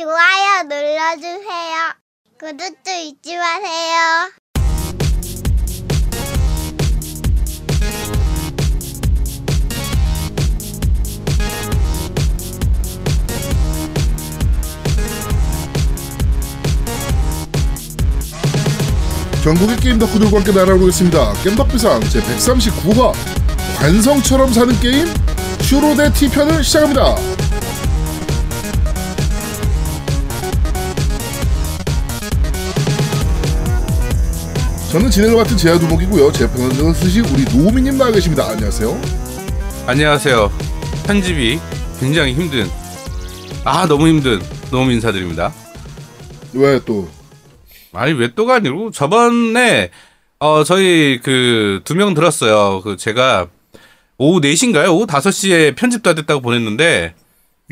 좋아요 눌러주세요. 구독도 잊지 마세요. 전국의 게임 덕후들과 함께 날아오겠습니다. 겜덕비상 제139화 관성처럼 사는 게임 슈로데 T편을 시작합니다. 저는 진행을 맡은 제아두목이고요. 제 편을 쓰신 우리 노미님 나와 계십니다. 안녕하세요. 안녕하세요. 편집이 굉장히 힘든 아 너무 힘든 너무 인사드립니다. 왜 또? 아니 왜 또가 아니고 저번에 어 저희 그 두 명 들었어요. 그 제가 오후 4시인가요? 오후 5시에 편집 다 됐다고 보냈는데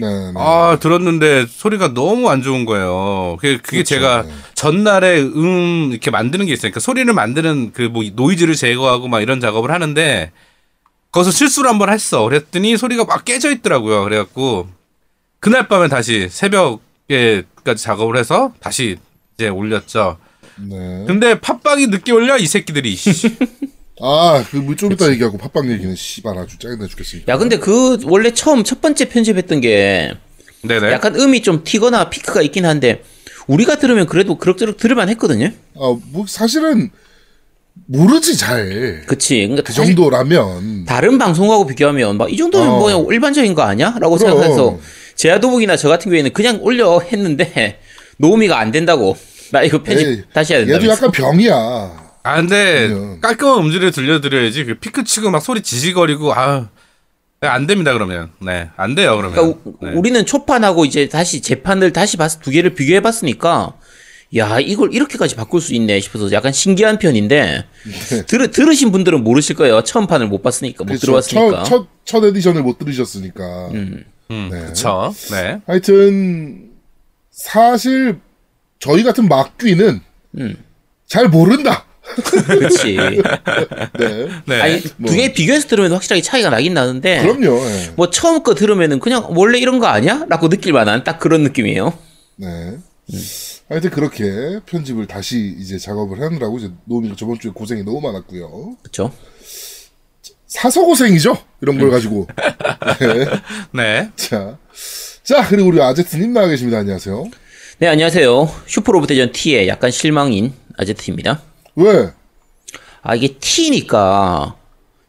네, 네. 아 들었는데 소리가 너무 안 좋은 거예요. 그게, 그게 그렇죠. 제가 네. 전날에 음 이렇게 만드는 게 있으니까 소리를 만드는 그 뭐 노이즈를 제거하고 막 이런 작업을 하는데 거기서 실수를 한번 했어. 그랬더니 소리가 막 깨져 있더라고요. 그래갖고 그날 밤에 다시 새벽에까지 작업을 해서 다시 이제 올렸죠. 네. 근데 팟빵이 늦게 올려 이 새끼들이. 씨. 아, 그좀 이따 얘기하고 팟빵 얘기는 씨발 아주 짜증나 죽겠습니다. 야, 근데 그 원래 처음 첫 번째 편집했던 게 네네. 약간 음이 좀 튀거나 피크가 있긴 한데 우리가 들으면 그래도 그럭저럭 들을만 했거든요. 아, 뭐 사실은 모르지 잘. 그치. 그러니까 그 정도라면 다른 방송하고 비교하면 막 이 정도면 어. 뭐 일반적인 거 아니야? 라고 그럼. 생각해서 제아도복이나 저 같은 경우에는 그냥 올려 했는데 노우미가 안 된다고. 나 이거 편집 에이, 다시 해야 된다. 얘도 약간 병이야. 아 근데. 깔끔한 음질을 들려드려야지. 그 피크 치고 막 소리 지지거리고 아 안 됩니다 그러면. 네, 안 돼요 그러면. 그러니까 우- 네. 우리는 초판하고 이제 다시 재판을 다시 봤, 두 개를 비교해 봤으니까 야 이걸 이렇게까지 바꿀 수 있네 싶어서 약간 신기한 편인데 들, 들으신 분들은 모르실 거예요 처음 판을 못 봤으니까 못 그렇죠. 들어봤으니까 첫, 첫, 첫 에디션을 못 들으셨으니까. 음, 네. 그쵸. 네. 하여튼 사실 저희 같은 막귀는 음. 잘 모른다. 그렇지 네. 네. 아니 두개 비교해서 들으면 확실하게 차이가 나긴 나는데 그럼요. 네. 뭐 처음 거 들으면은 그냥 원래 이런 거 아니야? 라고 느낄 만한 딱 그런 느낌이에요 네. 하여튼 그렇게 편집을 다시 이제 작업을 하느라고 이제 노미가 저번 주에 고생이 너무 많았고요. 그쵸 사서 고생이죠. 이런 걸 가지고. 네. 네. 자. 자, 그리고 우리 아제트님 나와 계십니다. 안녕하세요. 네 안녕하세요 슈퍼로봇 대전 T의 약간 실망인 아제트입니다 왜? 아 이게 T니까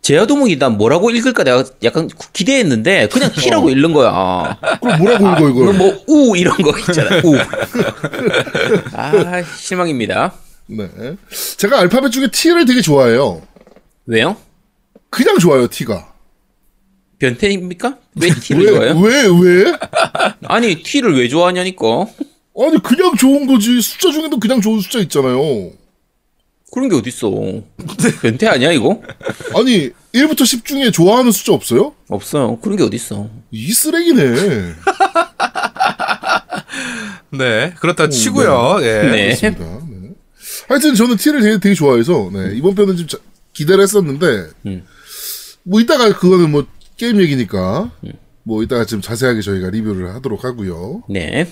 제야도목이 난 뭐라고 읽을까 내가 약간 기대했는데 그냥 T라고 읽는 거야. 그럼 뭐라고 읽어, 이걸? 그럼 뭐우 이런 거 있잖아. 우. 아 실망입니다. 네. 제가 알파벳 중에 T를 되게 좋아해요. 왜요? 그냥 좋아요, T가. 변태입니까? 왜 T를 왜, 좋아해요? 왜, 왜? 아니 T를 왜 좋아하냐니까. 아니, 그냥 좋은 거지. 숫자 중에도 그냥 좋은 숫자 있잖아요. 그런 게 어딨어. 변태 아니야 이거? 아니, 1부터 10 중에 좋아하는 숫자 없어요? 없어요. 그런 게 어딨어. 이 쓰레기네. 네. 그렇다 치고요. 예. 네. 그렇습니다. 네. 하여튼 저는 T를 되게, 되게 좋아해서, 네. 이번 편은 좀 자- 기대를 했었는데, 음. 뭐 이따가 그거는 뭐 게임 얘기니까, 뭐 이따가 좀 자세하게 저희가 리뷰를 하도록 하고요. 네.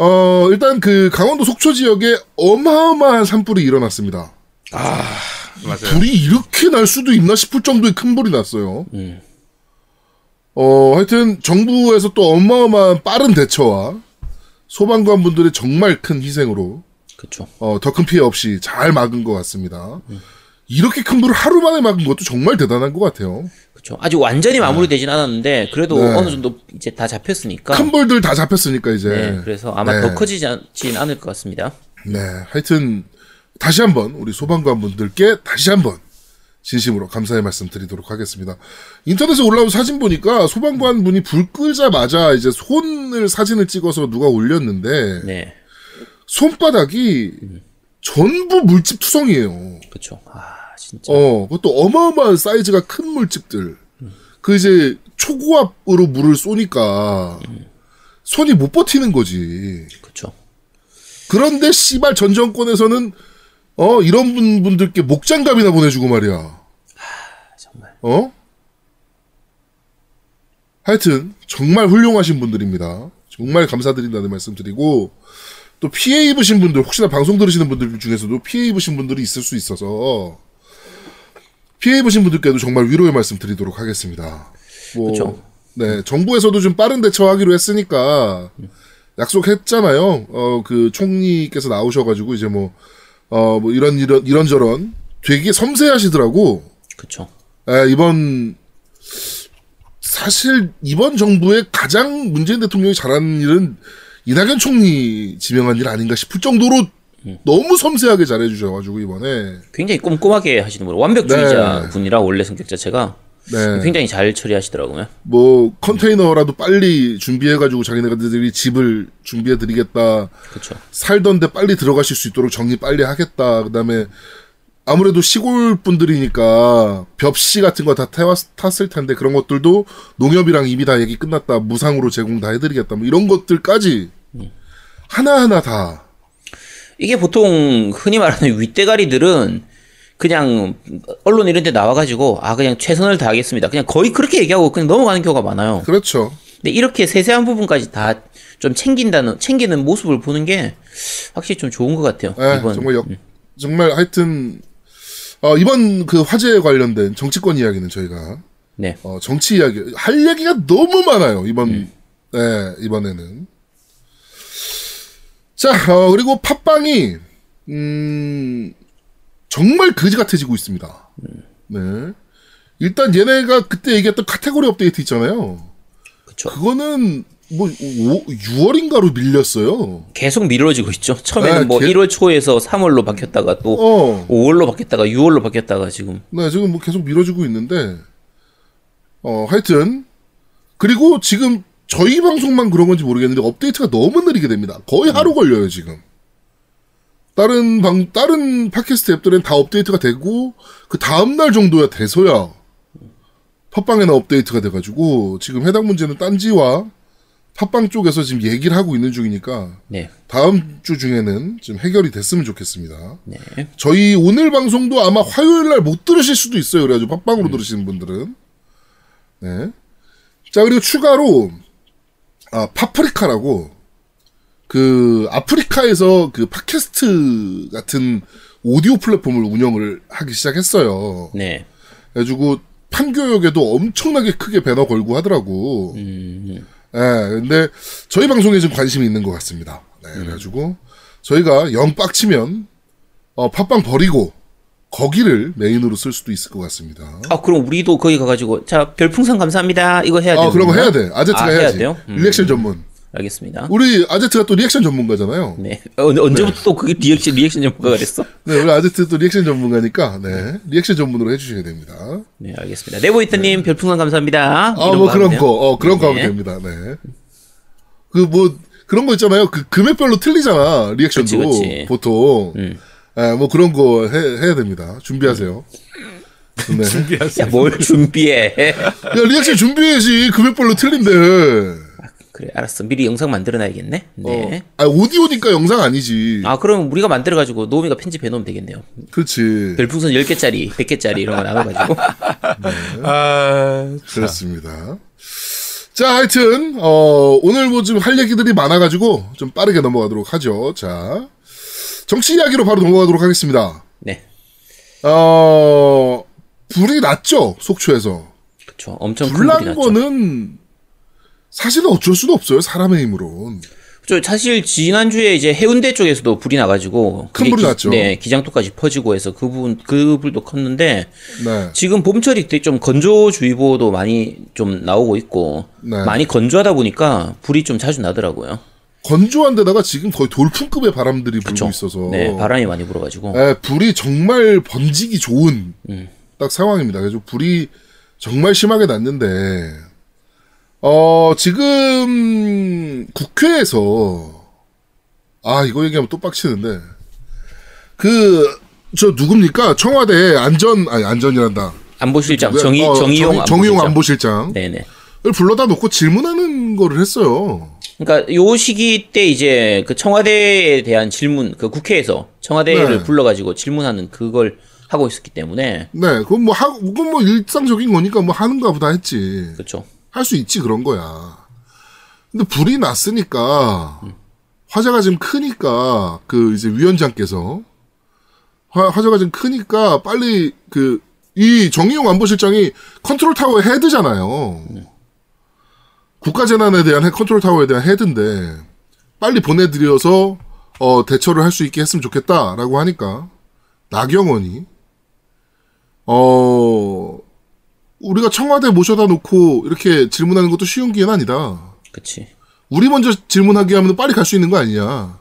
어, 일단 그 강원도 속초 지역에 어마어마한 산불이 일어났습니다. 맞아요. 불이 이렇게 날 수도 있나 싶을 정도의 큰 불이 났어요. 음. 어, 하여튼 정부에서 또 어마어마한 빠른 대처와 소방관 분들의 정말 큰 희생으로 그쵸. 어, 더 큰 피해 없이 잘 막은 것 같습니다. 이렇게 큰 불을 하루 만에 막은 것도 정말 대단한 것 같아요. 그쵸. 아직 완전히 마무리되진 않았는데 그래도 네. 어느 정도 이제 다 잡혔으니까. 큰 불들 다 잡혔으니까 이제. 네. 그래서 아마 네. 더 커지진 않을 것 같습니다. 네, 하여튼 다시 한번 우리 소방관 분들께 다시 한번 진심으로 감사의 말씀 드리도록 하겠습니다. 인터넷에 올라온 사진 보니까 소방관 분이 불 끄자마자 이제 손을 사진을 찍어서 누가 올렸는데 네. 손바닥이 전부 물집 투성이에요. 그쵸. 아, 진짜. 어, 그것도 어마어마한 사이즈가 큰 물집들. 그 이제 초고압으로 물을 쏘니까 손이 못 버티는 거지. 그쵸. 그런데 씨발 전 정권에서는 어 이런 분, 분들께 목장갑이나 보내주고 말이야. 정말. 어? 하여튼 정말 훌륭하신 분들입니다. 정말 감사드린다는 말씀 드리고 또 피해 입으신 분들 혹시나 방송 들으시는 분들 중에서도 피해 입으신 분들이 있을 수 있어서 피해 입으신 분들께도 정말 위로의 말씀 드리도록 하겠습니다. 뭐, 그쵸. 네, 정부에서도 좀 빠른 대처하기로 했으니까 약속했잖아요. 어, 그 총리께서 나오셔가지고 이제 뭐, 어, 뭐 이런 이런 이런저런 되게 섬세하시더라고. 그쵸. 에, 이번 사실 이번 정부의 가장 문재인 대통령이 잘한 일은 이낙연 총리 지명한 일 아닌가 싶을 정도로 너무 섬세하게 잘해주셔가지고 이번에 굉장히 꼼꼼하게 하시는 분, 완벽주의자 네. 분이라 원래 성격 자체가 네. 굉장히 잘 처리하시더라고요. 뭐 컨테이너라도 빨리 준비해가지고 자기네들이 집을 준비해드리겠다 그쵸. 살던데 빨리 들어가실 수 있도록 정리 빨리 하겠다 그다음에 아무래도 시골 분들이니까 벽시 같은 거 다 탔을 텐데 그런 것들도 농협이랑 이미 다 얘기 끝났다 무상으로 제공 다 해드리겠다 뭐 이런 것들까지 하나 하나 다 이게 보통 흔히 말하는 윗대가리들은 그냥 언론 이런 데 나와가지고 아 그냥 최선을 다하겠습니다. 그냥 거의 그렇게 얘기하고 그냥 넘어가는 경우가 많아요. 그렇죠 근데 이렇게 세세한 부분까지 다 좀 챙긴다는 챙기는 모습을 보는 게 확실히 좀 좋은 것 같아요. 예, 이번 정말 역, 정말 하여튼 어, 이번 그 화제에 관련된 정치권 이야기는 저희가 네 어, 정치 이야기 할 얘기가 너무 많아요 이번 네, 이번에는 자 어, 그리고 팟빵이 음 정말 그지 같아지고 있습니다. 네 일단 얘네가 그때 얘기했던 카테고리 업데이트 있잖아요. 그쵸. 그거는 뭐 6월인가로 밀렸어요. 계속 미뤄지고 있죠. 처음에는 네, 뭐 개- 1월 초에서 3월로 바뀌었다가 또 어, 5월로 바뀌었다가 6월로 바뀌었다가 지금 네 지금 뭐 계속 미뤄지고 있는데 어 하여튼 그리고 지금 저희 방송만 그런 건지 모르겠는데 업데이트가 너무 느리게 됩니다. 거의 하루 걸려요 지금. 다른 방 다른 팟캐스트 앱들은 다 업데이트가 되고 그 다음 날 정도야 돼서야 팟빵에나 업데이트가 돼가지고 지금 해당 문제는 딴지와 팟빵 쪽에서 지금 얘기를 하고 있는 중이니까 네. 다음 주 중에는 좀 해결이 됐으면 좋겠습니다. 네. 저희 오늘 방송도 아마 화요일 날 못 들으실 수도 있어요. 그래가지고 팟빵으로 들으시는 분들은. 네. 자, 그리고 추가로, 아, 파프리카라고, 그, 아프리카에서 그 팟캐스트 같은 오디오 플랫폼을 운영을 하기 시작했어요. 네. 그래가지고, 판교역에도 엄청나게 크게 배너 걸고 하더라고. 음, 예, 근데 저희 방송에 좀 관심이 있는 것 같습니다. 네, 그래가지고 저희가 영 빡치면 어, 팟빵 버리고 거기를 메인으로 쓸 수도 있을 것 같습니다. 아 그럼 우리도 거기 가가지고 자 별풍선 감사합니다 이거 해야 돼요. 아, 그런 거 해야 돼. 아제트가 아, 해야 해야지. 돼요? 음. 리액션 전문. 알겠습니다. 우리 아제트가 또 리액션 전문가잖아요. 네. 어, 언제부터 또 그게 리액션 리액션 전문가가 됐어? 네, 우리 아제트 또 리액션 전문가니까 네, 리액션 전문으로 해주셔야 됩니다. 네 알겠습니다. 네보이트님 별풍선 감사합니다. 아, 뭐거 그런 거? 어, 그런 거 네. 하면 됩니다. 네. 그 뭐 그런 거 있잖아요. 그 금액별로 틀리잖아. 리액션도 그치, 그치. 보통. 음. 예, 뭐 그런 거 해, 해야 됩니다. 준비하세요. 네. 준비하세요. 야 뭘 준비해? 야, 리액션 준비해야지. 금액별로 틀린데. 그래 알았어 미리 영상 만들어놔야겠네. 네. 어. 아, 오디오니까 영상 아니지. 아 그럼 우리가 만들어가지고 노미가 편집해 놓으면 되겠네요. 그렇지. 별풍선 10개짜리, 100개짜리 이런 거 나눠가지고. 아, 그렇습니다. 자, 하여튼, 어, 오늘 뭐 좀 할 얘기들이 많아가지고 좀 빠르게 넘어가도록 하죠. 자, 정치 이야기로 바로 넘어가도록 하겠습니다. 네. 어, 불이 났죠, 속초에서. 그쵸. 엄청 큰 불난. 거는 사실은 어쩔 수도 없어요, 사람의 힘으로는. 저 사실 지난주에 이제 해운대 쪽에서도 불이 나가지고 큰 불이 기- 났죠. 네, 기장도까지 퍼지고 해서 그 부분 그 불도 컸는데 네. 지금 봄철이 되게 좀 건조주의보도 많이 좀 나오고 있고 네. 많이 건조하다 보니까 불이 좀 자주 나더라고요. 건조한 데다가 지금 거의 돌풍급의 바람들이 불고 그쵸. 있어서. 네, 바람이 많이 불어가지고 예, 불이 정말 번지기 좋은 음. 딱 상황입니다. 그래서 불이 정말 심하게 났는데 어 지금 국회에서 아 이거 얘기하면 또 빡치는데 그 저 누굽니까 청와대 안전 아니 안전이란다 안보실장 정의 어, 정의용 정의, 용 안보실장. 네네. 불러다 놓고 질문하는 거를 했어요. 그러니까 요 시기 때 이제 그 청와대에 대한 질문 그 국회에서 청와대를 네. 불러가지고 질문하는 그걸 하고 있었기 때문에 네, 그건 뭐 하, 그건 뭐 일상적인 거니까 뭐 하는가 보다 했지. 그렇죠. 할 수 있지 그런 거야. 근데 불이 났으니까 화재가 좀 크니까 그 이제 위원장께서 화, 화재가 좀 크니까 빨리 그 이 정의용 안보실장이 컨트롤 타워의 헤드잖아요. 국가재난에 대한 헤- 컨트롤 타워에 대한 헤드인데 빨리 보내드려서 어, 대처를 할 수 있게 했으면 좋겠다라고 하니까 나경원이 어 우리가 청와대 모셔다 놓고 이렇게 질문하는 것도 쉬운 기회는 아니다. 그치. 우리 먼저 질문하게 하면 빨리 갈 수 있는 거 아니냐.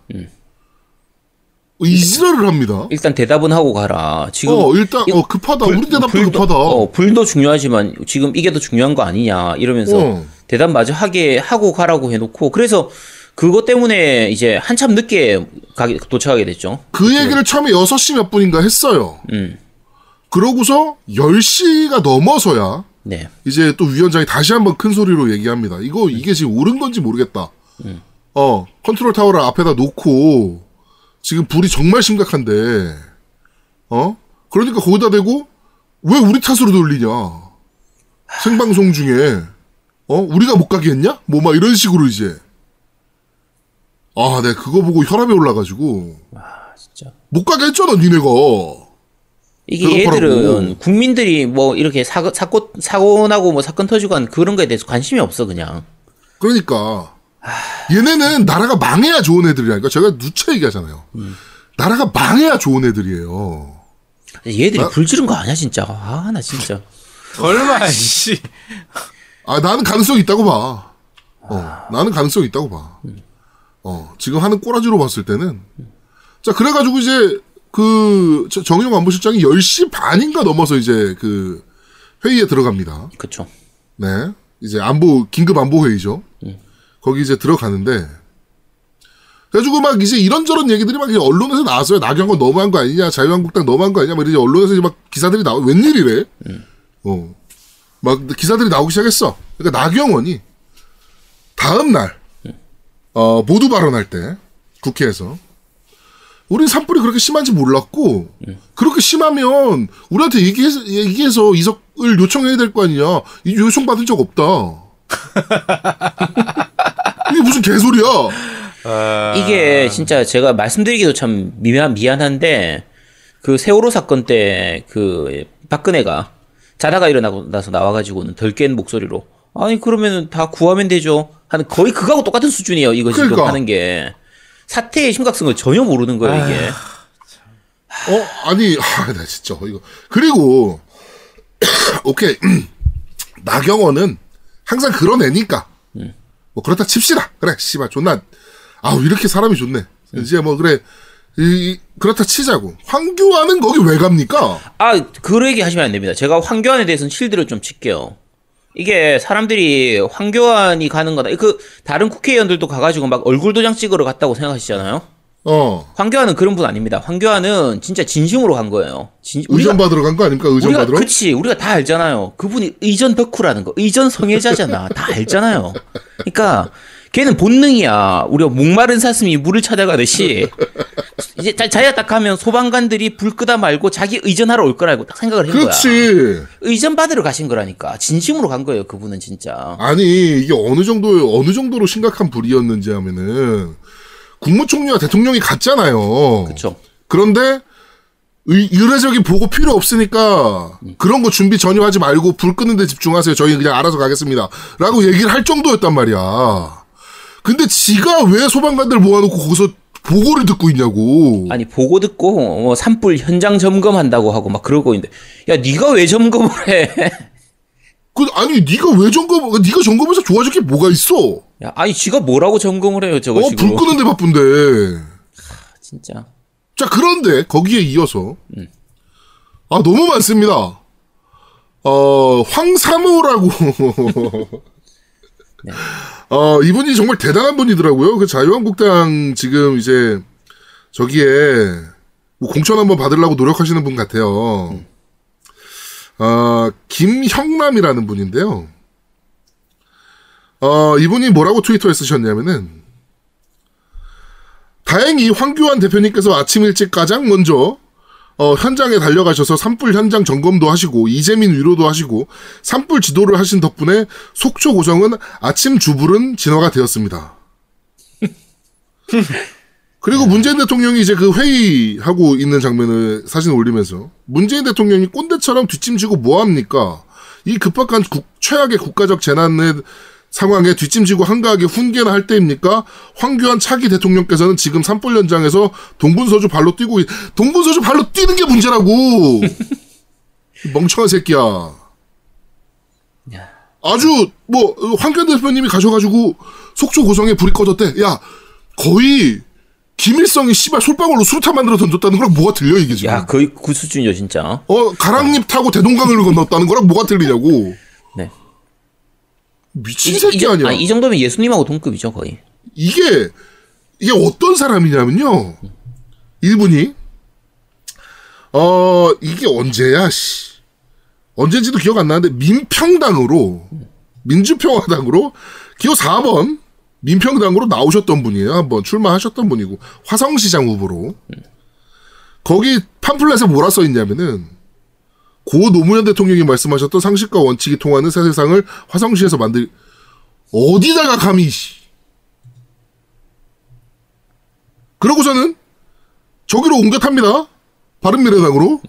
이지랄을 합니다. 일단 대답은 하고 가라. 지금 어 일단 이- 어 급하다. 불- 우리 대답도 불도- 급하다. 어, 불도 중요하지만 지금 이게 더 중요한 거 아니냐 이러면서 어. 대답 마저 하게 하고 가라고 해놓고 그래서 그것 때문에 이제 한참 늦게 가게 도착하게 됐죠. 그 얘기를 처음에 6시 몇 분인가 했어요. 음, 그러고서 10시가 넘어서야 네, 이제 또 위원장이 다시 한번 큰 소리로 얘기합니다. 이거 이게 지금 옳은 건지 모르겠다. 어 컨트롤 타워를 앞에다 놓고 지금 불이 정말 심각한데 어 그러니까 거기다 대고 왜 우리 탓으로 돌리냐 생방송 중에 어 우리가 못 가게 했냐 뭐 막 이런 식으로 이제 아, 네 그거 보고 혈압이 올라가지고 진짜. 못 가게 했잖아 니네가 이게. 얘들은 국민들이 뭐 이렇게 사고 사고 사고 나고 뭐 사건 터지고 한 그런 거에 대해서 관심이 없어 그냥. 그러니까 얘네는 나라가 망해야 좋은 애들이라니까 제가 누차 얘기하잖아요. 나라가 망해야 좋은 애들이에요. 얘들이 나- 불 지른 거 아니야 진짜. 아 나 진짜. 얼마 씨. 아 나는 가능성이 있다고 봐. 어, 나는 가능성이 있다고 봐. 어, 지금 하는 꼬라지로 봤을 때는 자 그래가지고 이제 그 저- 정의용 안보실장이 10시 반인가 넘어서 이제 그 회의에 들어갑니다. 그쵸. 네. 이제 안보, 긴급 안보 회의죠. 거기 이제 들어가는데, 그래가지고 막 이제 이런저런 얘기들이 막 언론에서 나왔어요. 나경원 너무한 거 아니냐, 자유한국당 너무한 거 아니냐, 막 이제 언론에서 이제 막 기사들이 나와, 웬일이래? 어. 막 기사들이 나오기 시작했어. 그러니까 나경원이 다음 날, 어, 모두 발언할 때, 국회에서, 우린 산불이 그렇게 심한지 몰랐고, 그렇게 심하면, 우리한테 얘기해서, 얘기해서 이석을 요청해야 될 거 아니냐. 이 요청 받은 적 없다. 이게 무슨 개소리야. 아, 이게 진짜 제가 말씀드리기도 참 미안, 미안한데 그 세월호 사건 때 그 박근혜가 자다가 일어나고 나서 나와가지고는 덜 깬 목소리로 아니 그러면은 다 구하면 되죠 하는 거의 그거하고 똑같은 수준이에요 이거 지금 그러니까. 하는 게 사태의 심각성을 전혀 모르는 거예요 이게 어, 아니, 아, 나 진짜, 이거. 그리고, 오케이. 나경원은 항상 그런 애니까. 뭐, 그렇다 칩시다. 그래, 씨발, 존나. 아우, 이렇게 사람이 좋네. 이제 뭐, 그래. 이, 이- 그렇다 치자고. 황교안은 거기 왜 갑니까? 아, 그 얘기 하시면 안 됩니다. 제가 황교안에 대해서는 실드를 좀 칠게요. 이게 사람들이 황교안이 가는 거다. 그 다른 국회의원들도 가가지고 막 얼굴 도장 찍으러 갔다고 생각하시잖아요. 어. 황교안은 그런 분 아닙니다. 황교안은 진짜 진심으로 간 거예요. 진, 의전 받으러 간 거 아닙니까? 의전 우리가 받으러? 그치 우리가 다 알잖아요. 그분이 의전 덕후라는 거, 의전 성애자잖아. 다 알잖아요. 그러니까 걔는 본능이야. 우리가 목마른 사슴이 물을 찾아가듯이 이제 자, 자기가 딱 가면 소방관들이 불 끄다 말고 자기 의전하러 올 거라고 딱 생각을 한 거야. 그렇지. 의전 받으러 가신 거라니까. 진심으로 간 거예요. 그분은 진짜. 아니 이게 어느 정도 어느 정도로 심각한 불이었는지 하면은 국무총리와 대통령이 갔잖아요. 그렇죠. 그런데 의, 의례적인 보고 필요 없으니까 그런 거 준비 전혀 하지 말고 불 끄는 데 집중하세요. 저희 그냥 알아서 가겠습니다. 라고 얘기를 할 정도였단 말이야. 근데 지가 왜 소방관들 모아놓고 거기서 보고를 듣고 있냐고. 아니 보고 듣고 뭐 산불 현장 점검한다고 하고 막 그러고 있는데 야 네가 왜 점검을 해? 그, 아니 네가 왜 점검? 네가 점검해서 좋아질 게 뭐가 있어? 야 아니 지가 뭐라고 점검을 해요 저거 어, 지금 불 끄는데 바쁜데. 진짜 자, 그런데 거기에 이어서 아 너무 많습니다. 어 황사모라고 어 이분이 정말 대단한 분이더라고요. 그 자유한국당 지금 이제 저기에 뭐 공천 한번 받으려고 노력하시는 분 같아요. 어 김형남이라는 분인데요. 어 이분이 뭐라고 트위터에 쓰셨냐면은 다행히 황교안 대표님께서 아침 일찍 가장 먼저 어, 현장에 달려가셔서 산불 현장 점검도 하시고 이재민 위로도 하시고 산불 지도를 하신 덕분에 속초 고성은 아침 주불은 진화가 되었습니다. 그리고 문재인 대통령이 이제 그 회의하고 있는 장면을 사진 올리면서 문재인 대통령이 꼰대처럼 뒷짐지고 뭐합니까? 이 급박한 국- 최악의 국가적 재난의 상황에 뒷짐지고 한가하게 훈계나 할 때입니까? 황교안 차기 대통령께서는 지금 산불 현장에서 동분서주 발로 뛰고 있- 동분서주 발로 뛰는 게 문제라고 이 멍청한 새끼야. 아주 뭐 어, 황교안 대표님이 가셔가지고 속초 고성에 불이 꺼졌대. 야 거의 김일성이 씨발 솔방울로 수류탄 만들어 던졌다는 거랑 뭐가 들려 이게 지금? 야 거의 그 수준이죠 진짜. 어 가랑잎 타고 대동강을 건넜다는 거랑 뭐가 들리냐고? 네. 미친 이, 새끼 이, 아니야? 아니, 이 정도면 예수님하고 동급이죠 거의. 이게 이게 어떤 사람이냐면요. 이분이 어 이게 언제야 씨 언제인지도 기억 안 나는데 민평당으로 민주평화당으로 기호 4번 민평당으로 나오셨던 분이에요. 한번 출마하셨던 분이고 화성시장 후보로 거기 팜플렛에 뭐라 써 있냐면은 고 노무현 대통령이 말씀하셨던 상식과 원칙이 통하는 새 세상을 화성시에서 만들 어디다가 감히 씨. 그러고서는 저기로 옮겨 탑니다. 바른미래당으로.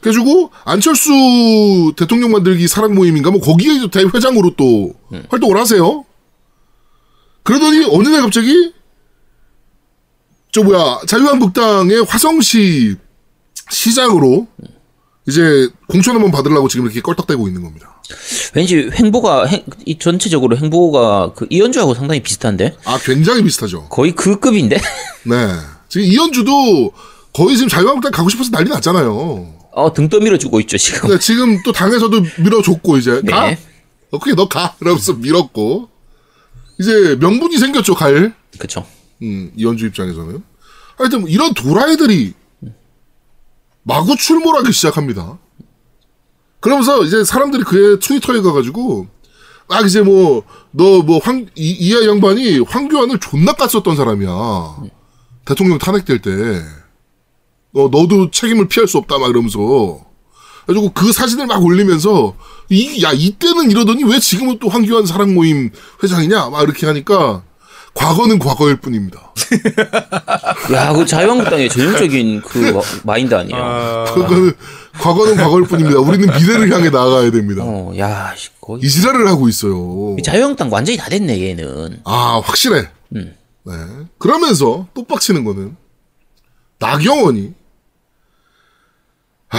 그래가지고 안철수 대통령 만들기 사랑 모임인가 뭐 거기에 대회장으로 또 활동을 하세요. 그러더니 어느 날 갑자기 저 뭐야 자유한국당의 화성시 시장으로 이제 공천 한번 받으려고 지금 이렇게 껄떡대고 있는 겁니다. 왠지 행보가 행, 이 전체적으로 행보가 그 이현주하고 상당히 비슷한데 아 굉장히 비슷하죠. 거의 그 급인데. 네. 지금 이현주도 거의 지금 자유한국당 가고 싶어서 난리 났잖아요. 어 등 떠밀어 주고 있죠 지금. 근데 지금 또 당에서도 밀어줬고 이제 네. 가. 어 그게 너 가. 이러면서 밀었고 이제 명분이 생겼죠 갈. 그쵸. 음, 이현주 입장에서는 하여튼 이런 도라이들이 마구 출몰하기 시작합니다. 그러면서 이제 사람들이 그의 트위터에 가가지고 막 이제 뭐 너 뭐 황 이하 양반이 황교안을 존나 깠었던 사람이야. 대통령 탄핵될 때. 어, 너도 책임을 피할 수 없다, 막 이러면서. 그래가지고 그 사진을 막 올리면서, 이, 야, 이때는 이러더니 왜 지금은 또 황교안 사랑 모임 회장이냐? 막 이렇게 하니까, 과거는 과거일 뿐입니다. 야, 그 자유한국당의 전형적인 그 마- 마인드 아니에요. 그거는, 과거는 과거일 뿐입니다. 우리는 미래를 향해 나아가야 됩니다. 어, 야, 씨, 거의 이 지랄을 하고 있어요. 자유한국당 완전히 다 됐네 얘는. 아, 확실해. 음. 네. 그러면서 또 빡치는 거는 나경원이 하...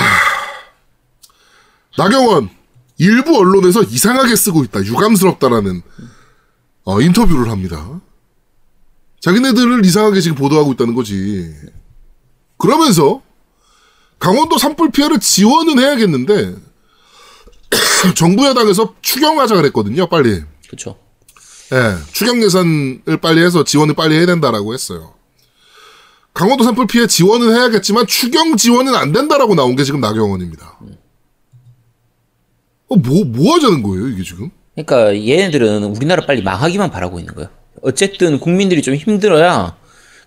나경원 일부 언론에서 이상하게 쓰고 있다. 유감스럽다라는 어, 인터뷰를 합니다. 자기네들을 이상하게 지금 보도하고 있다는 거지. 그러면서 강원도 산불 피해를 지원은 해야겠는데 정부 여당에서 추경하자 그랬거든요. 빨리. 그렇죠. 예, 추경 예산을 빨리 해서 지원을 빨리 해야 된다라고 했어요. 강원도 산불 피해 지원은 해야겠지만 추경 지원은 안 된다라고 나온 게 지금 나경원입니다. 어, 뭐, 뭐 하자는 거예요, 이게 지금? 그러니까 얘네들은 우리나라 빨리 망하기만 바라고 있는 거예요. 어쨌든 국민들이 좀 힘들어야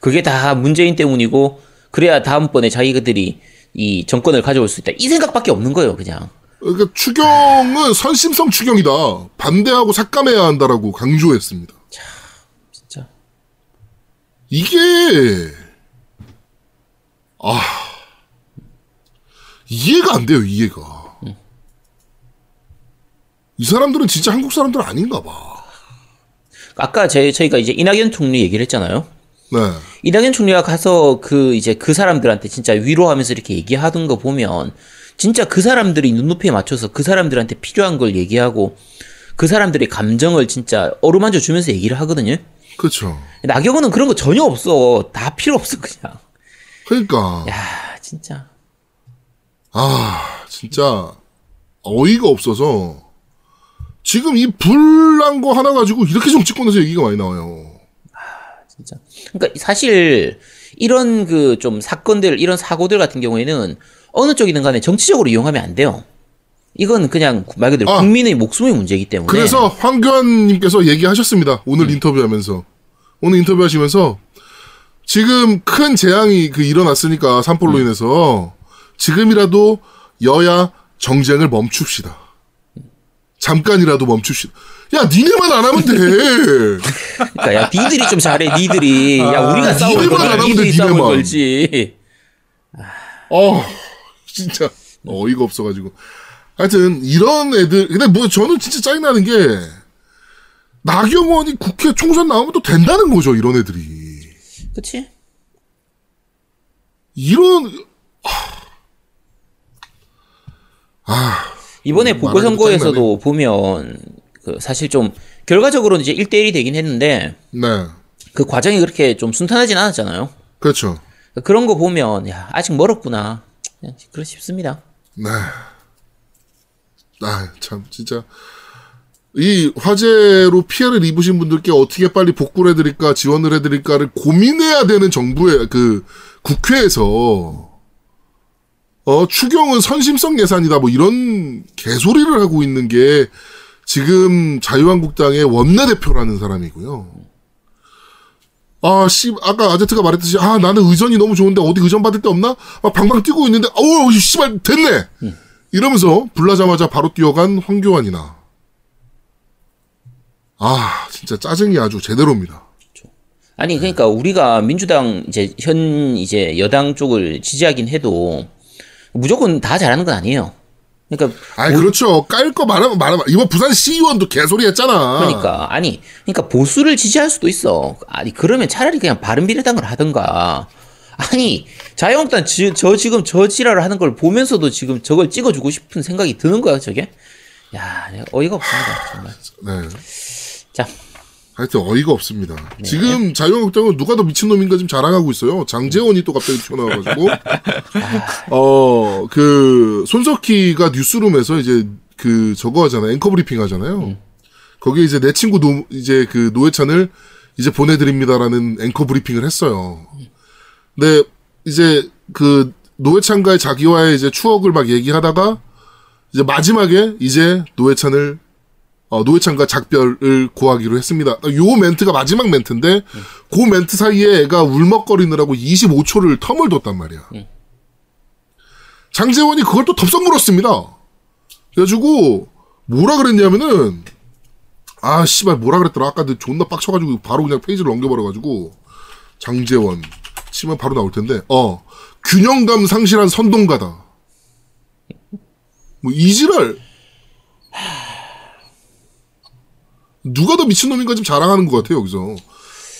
그게 다 문재인 때문이고 그래야 다음번에 자기들이 이 정권을 가져올 수 있다. 이 생각밖에 없는 거예요, 그냥. 그러니까 추경은 선심성 추경이다. 반대하고 삭감해야 한다라고 강조했습니다. 진짜. 이게 아 이해가 안 돼요 이해가 이 사람들은 진짜 한국 사람들 아닌가 봐. 아까 제, 저희가 이제 이낙연 총리 얘기를 했잖아요. 네. 이낙연 총리가 가서 그 이제 그 사람들한테 진짜 위로하면서 이렇게 얘기하던 거 보면 진짜 그 사람들이 눈높이에 맞춰서 그 사람들한테 필요한 걸 얘기하고 그 사람들의 감정을 진짜 어루만져 주면서 얘기를 하거든요. 그렇죠. 나경원은 그런 거 전혀 없어. 다 필요 없어 그냥. 그러니까 야 진짜. 아 진짜 어이가 없어서 지금 이 불난 거 하나 가지고 이렇게 정치권에서 얘기가 많이 나와요. 진짜. 그러니까 사실 이런 그 좀 사건들 이런 사고들 같은 경우에는 어느 쪽이든 간에 정치적으로 이용하면 안 돼요. 이건 그냥 말 그대로 아. 국민의 목숨의 문제이기 때문에. 그래서 황교안님께서 얘기하셨습니다. 오늘 인터뷰하면서 오늘 인터뷰하시면서 지금 큰 재앙이 그 일어났으니까 산불로 인해서 지금이라도 여야 정쟁을 멈춥시다. 잠깐이라도 멈춥시다. 야, 니네만 안 하면 돼. 그러니까 야 니들이 좀 잘해 니들이 야 우리가 싸우는 니네만 안 거야 하면 니들이 돼, 싸우는 니네만. 걸지 어, 진짜 어이가 없어가지고. 하여튼 이런 애들 근데 뭐 저는 진짜 짜증나는 게 나경원이 국회 총선 나오면 또 된다는 거죠 이런 애들이 그치 이런 이번에 음, 보궐선거에서도 보면 그 사실 좀 결과적으로는 이제 1대1이 되긴 했는데 네. 그 과정이 그렇게 좀 순탄하진 않았잖아요. 그렇죠. 그런 거 보면 야 아직 멀었구나. 그냥 그렇 싶습니다. 네. 아, 참, 진짜. 이 화재로 피해를 입으신 분들께 어떻게 빨리 복구를 해드릴까, 지원을 해드릴까를 고민해야 되는 정부의, 그, 국회에서, 어, 추경은 선심성 예산이다, 뭐 이런 개소리를 하고 있는 게 지금 자유한국당의 원내대표라는 사람이고요. 아, 씨, 아까 아제트가 말했듯이, 아, 나는 의전이 너무 좋은데 어디 의전 받을 데 없나? 막 방방 뛰고 있는데, 어우, 씨발, 됐네! 이러면서 불나자마자 바로 뛰어간 황교안이나. 아, 진짜 짜증이 아주 제대로입니다. 아니 그러니까 우리가 민주당 이제 현 이제 여당 쪽을 지지하긴 해도 무조건 다 잘하는 건 아니에요 그러니까 아니, 그렇죠. 깔 거 말하면 말하면, 이번 부산 시의원도 개소리 했잖아. 그러니까 아니 그러니까 보수를 지지할 수도 있어 아니 그러면 차라리 그냥 바른미래당을 하든가 아니 자유한국당 지, 저 지금 저 지랄을 하는 걸 보면서도 지금 저걸 찍어주고 싶은 생각이 드는 거야 저게 야 어이가 없습니다 정말 네. 자 하여튼 어이가 없습니다. 네. 지금 자유한국당은 누가 더 미친놈인가 지금 자랑하고 있어요. 장재원이 또 갑자기 튀어나와가지고. 어, 그, 손석희가 뉴스룸에서 이제 그 저거 하잖아요. 앵커 브리핑 하잖아요. 거기에 이제 내 친구 노, 이제 그 노회찬을 이제 보내드립니다라는 앵커 브리핑을 했어요. 근데 이제 그 노회찬과의 자기와의 이제 추억을 막 얘기하다가 이제 마지막에 이제 노회찬을 어, 노회찬과 작별을 고하기로 했습니다. 요 멘트가 마지막 멘트인데 그 멘트 사이에 애가 울먹거리느라고 25초를 텀을 뒀단 말이야. 장재원이 그걸 또 덥석 물었습니다. 그래가지고 뭐라 그랬냐면은 아 씨발 뭐라 그랬더라 아까 내 존나 빡쳐가지고 바로 그냥 페이지를 넘겨버려가지고 장재원 치면 바로 나올 텐데 어 균형감 상실한 선동가다. 뭐 이지랄 누가 더 미친놈인가 좀 자랑하는 것 같아요, 여기서.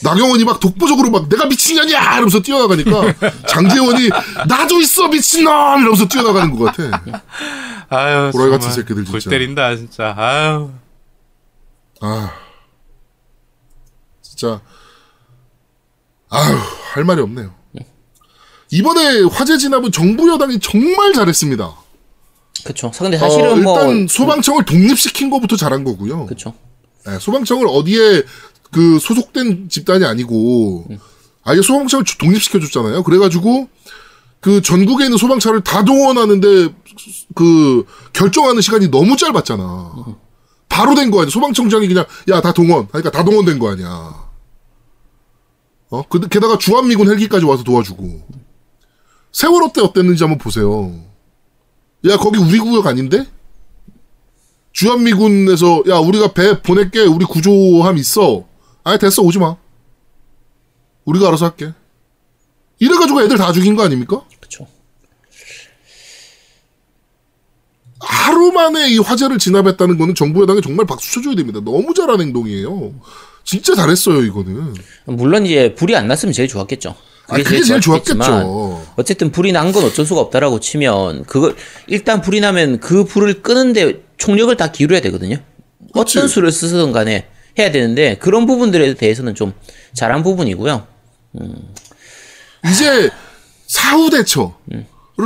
나경원이 막 독보적으로 막 내가 미친년이야! 이러면서 뛰어나가니까 장재원이 나도 있어, 미친놈! 이러면서 뛰어나가는 것 같아. 아유, 도라이 같은 새끼들 골 진짜. 때린다 진짜. 아유. 아. 진짜. 아휴, 할 말이 없네요. 이번에 화재 진압은 정부 여당이 정말 잘했습니다. 그쵸 근데 사실은 어, 뭐 일단 소방청을 독립시킨 것부터 잘한 거고요. 그쵸 네, 소방청을 어디에 그 소속된 집단이 아니고 아예 소방청을 주- 독립시켜 줬잖아요. 그래가지고 그 전국에 있는 소방차를 다 동원하는데 그 결정하는 시간이 너무 짧았잖아. 바로 된 거 아니야. 소방청장이 그냥 야 다 동원. 그러니까 다 동원된 거 아니야. 어? 그- 게다가 주한미군 헬기까지 와서 도와주고. 세월호 때 어땠는지 한번 보세요. 야 거기 우리 구역 아닌데? 주한미군에서 야 우리가 배 보낼게. 우리 구조함 있어. 아예 됐어. 오지 마. 우리가 알아서 할게. 이래가지고 애들 다 죽인 거 아닙니까? 그쵸. 하루 만에 이 화재를 진압했다는 거는 정부 여당에 정말 박수 쳐줘야 됩니다. 너무 잘한 행동이에요. 진짜 잘했어요 이거는. 물론 이제 불이 안 났으면 제일 좋았겠죠 아 그게 제일 좋았겠지만 좋았겠죠 어쨌든 불이 난 건 어쩔 수가 없다라고 치면 그걸 일단 불이 나면 그 불을 끄는데 총력을 다 기울여야 되거든요. 그치. 어떤 수를 쓰든 간에 해야 되는데 그런 부분들에 대해서는 좀 잘한 부분이고요. 이제 사후 대처를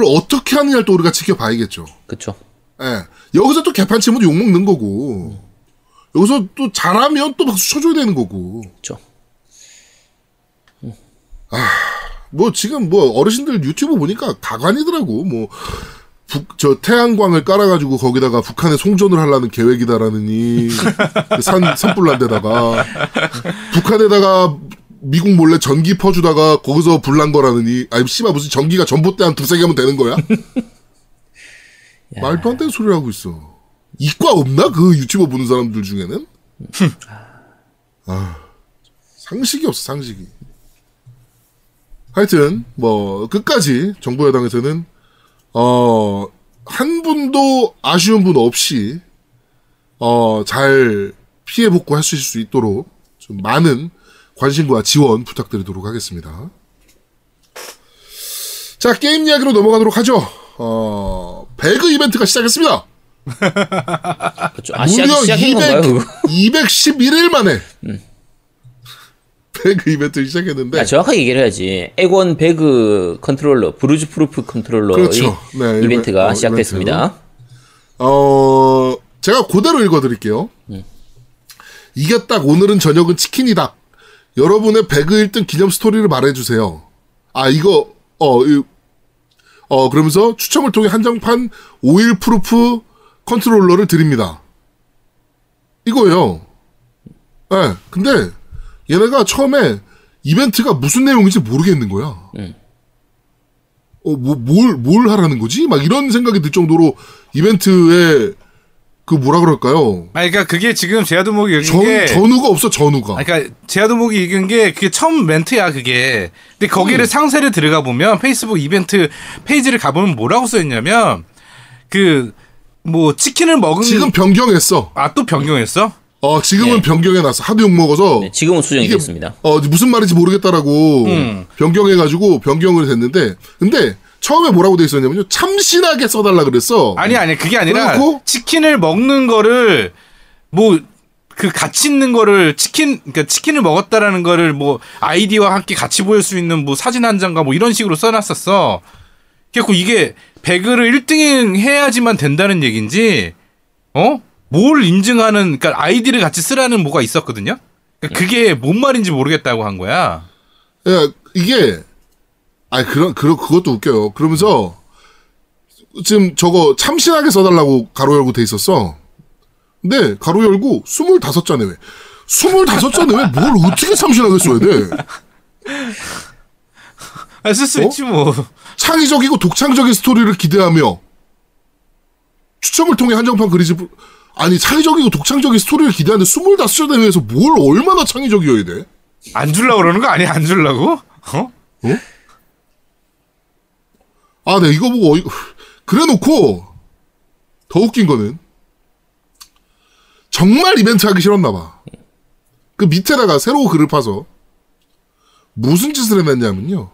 어떻게 하느냐를 또 우리가 지켜봐야겠죠 그렇죠. 예. 여기서 또 개판 치면 욕 먹는 거고 여기서 또 잘하면 또 박수 쳐줘야 되는 거고 그렇죠. 뭐 지금 뭐 어르신들 유튜브 보니까 가관이더라고 뭐. 북, 저 태양광을 깔아가지고 거기다가 북한에 송전을 하려는 계획이다라느니 산 산불난 데다가 북한에다가 미국 몰래 전기 퍼주다가 거기서 불난 거라느니 아니 씨발 무슨 전기가 전봇대 한 두세 개면 되는 거야? 말도 안 되는 소리를 하고 있어. 이과 없나 그 유튜버 보는 사람들 중에는? 아 상식이 없어 상식이. 하여튼 뭐 끝까지 정부 여당에서는 어 한 분도 아쉬운 분 없이 어 잘 피해 복구할 수 있을 수 있도록 좀 많은 관심과 지원 부탁드리도록 하겠습니다. 자 게임 이야기로 넘어가도록 하죠. 어 배그 이벤트가 시작했습니다. 아, 무려 시작한 200, 건가요? 그거? 211일 만에 배그 이벤트 시작했는데 아, 정확하게 얘기를 해야지. 에곤 배그 컨트롤러, grease proof 컨트롤러의 그렇죠. 네, 이벤트가 이벤- 어, 시작됐습니다. 어, 제가 그대로 읽어드릴게요. 이게 딱 오늘은 저녁은 치킨이다. 여러분의 배그 1등 기념 스토리를 말해주세요. 아, 이거, 어, 이- 어, 그러면서 추첨을 통해 한정판 oil proof 컨트롤러를 드립니다. 이거예요. 예, 네, 근데 얘네가 처음에 이벤트가 무슨 내용인지 모르겠는 거야. 어, 뭐, 뭘, 뭘 하라는 거지? 막 이런 생각이 들 정도로 이벤트에 그 뭐라 그럴까요? 아, 그러니까 그게 지금 제아도목이 읽은 전, 게. 전우가 없어, 전우가. 아, 그러니까 제아도목이 읽은 게 그게 처음 멘트야 그게. 근데 거기를 음. 상세를 들어가 보면 페이스북 이벤트 페이지를 가보면 뭐라고 써있냐면 그 뭐 치킨을 먹은 지금 변경했어. 아 또 변경했어? 어, 지금은 예. 변경해놨어. 하도 욕먹어서. 네, 지금은 수정이 됐습니다. 어, 무슨 말인지 모르겠다라고 음. 변경해가지고 변경을 됐는데, 근데 처음에 뭐라고 돼 있었냐면요. 참신하게 써달라 그랬어. 아니 아니 그게 아니라 그래놓고? 치킨을 먹는 거를 뭐 그 같이 있는 거를 치킨 그러니까 치킨을 먹었다라는 거를 뭐 아이디와 함께 같이 보일 수 있는 뭐 사진 한 장과 뭐 이런 식으로 써놨었어. 그래갖고 이게 배그를 1등 해야지만 된다는 얘긴지 어? 뭘 인증하는 그러니까 아이디를 같이 쓰라는 뭐가 있었거든요. 그러니까 그게 뭔 말인지 모르겠다고 한 거야. 야, 이게, 아, 그런, 그런, 그것도 웃겨요. 그러면서, 지금 저거 참신하게 써달라고 가로 열고 돼 있었어. 근데, 가로 열고, 25잔에 왜? 25잔에 왜뭘 어떻게 참신하게 써야 돼? 아, 쓸수 어? 있지 뭐. 창의적이고 독창적인 스토리를 기대하며, 추첨을 통해 한정판 그리지, 아니, 창의적이고 독창적인 스토리를 기대하는데 25잔에 대해서 뭘 얼마나 창의적이어야 돼? 안 줄라고 그러는 거 아니야? 안 줄라고? 어? 아, 네, 이거 보고, 어이, 그래 놓고, 더 웃긴 거는, 정말 이벤트 하기 싫었나 봐. 그 밑에다가 새로 글을 파서, 무슨 짓을 해놨냐면요.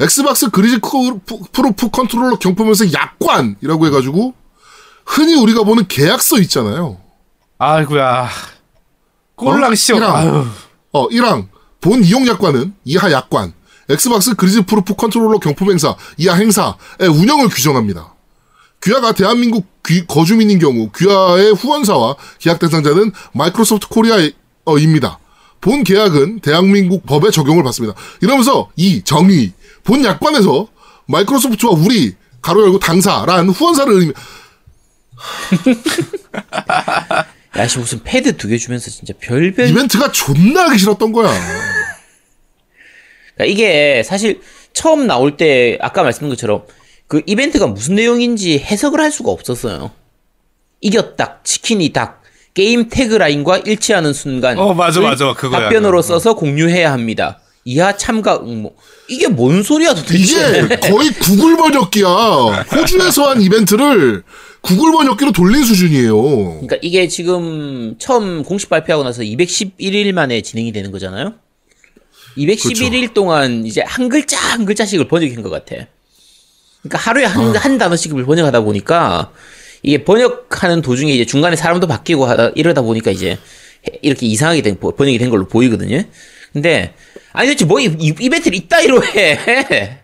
엑스박스 grease proof 컨트롤러 경품에서 약관이라고 해가지고, 흔히 우리가 보는 계약서 있잖아요. 아이고야. 꼴랑 씨. 이랑. 아유. 어, 1항. 본 이용 약관은 이하 약관. 엑스박스 grease proof 컨트롤러 경품 행사, 이하 행사의 운영을 규정합니다. 귀하가 대한민국 귀- 거주민인 경우 귀하의 후원사와 계약 대상자는 마이크로소프트 코리아입니다. 본 계약은 대한민국 법의 적용을 받습니다. 이러면서 이 정의 본 약관에서 마이크로소프트와 우리 가로 열고 당사란 후원사를 의미 야씨 무슨 패드 두 개 주면서 진짜 별별 이벤트가 존나 하기 싫었던 거야. 그러니까 이게 사실 처음 나올 때 아까 말씀드린 것처럼 그 이벤트가 무슨 내용인지 해석을 할 수가 없었어요. 이겼다, 치킨이 닭, 게임 태그라인과 일치하는 순간. 어, 맞아, 맞아. 그거야, 답변으로 그거. 써서 공유해야 합니다. 이하 참가 응모. 이게 뭔 소리야 도대체? 이게 거의 구글 번역기야. 호주에서 한 이벤트를 구글 번역기로 돌린 수준이에요. 그러니까 이게 지금 처음 공식 발표하고 나서 211일 만에 진행이 되는 거잖아요. 211일 동안 이제 한 글자 한 글자씩을 번역한 것 같아. 그러니까 하루에 한, 한 단어씩을 번역하다 보니까 이게 번역하는 도중에 이제 중간에 사람도 바뀌고 하다 이러다 보니까 이제 이렇게 이상하게 된 번역이 된 걸로 보이거든요. 근데 아니 도대체 뭐 이- 이- 이벤트를 이따위로 해?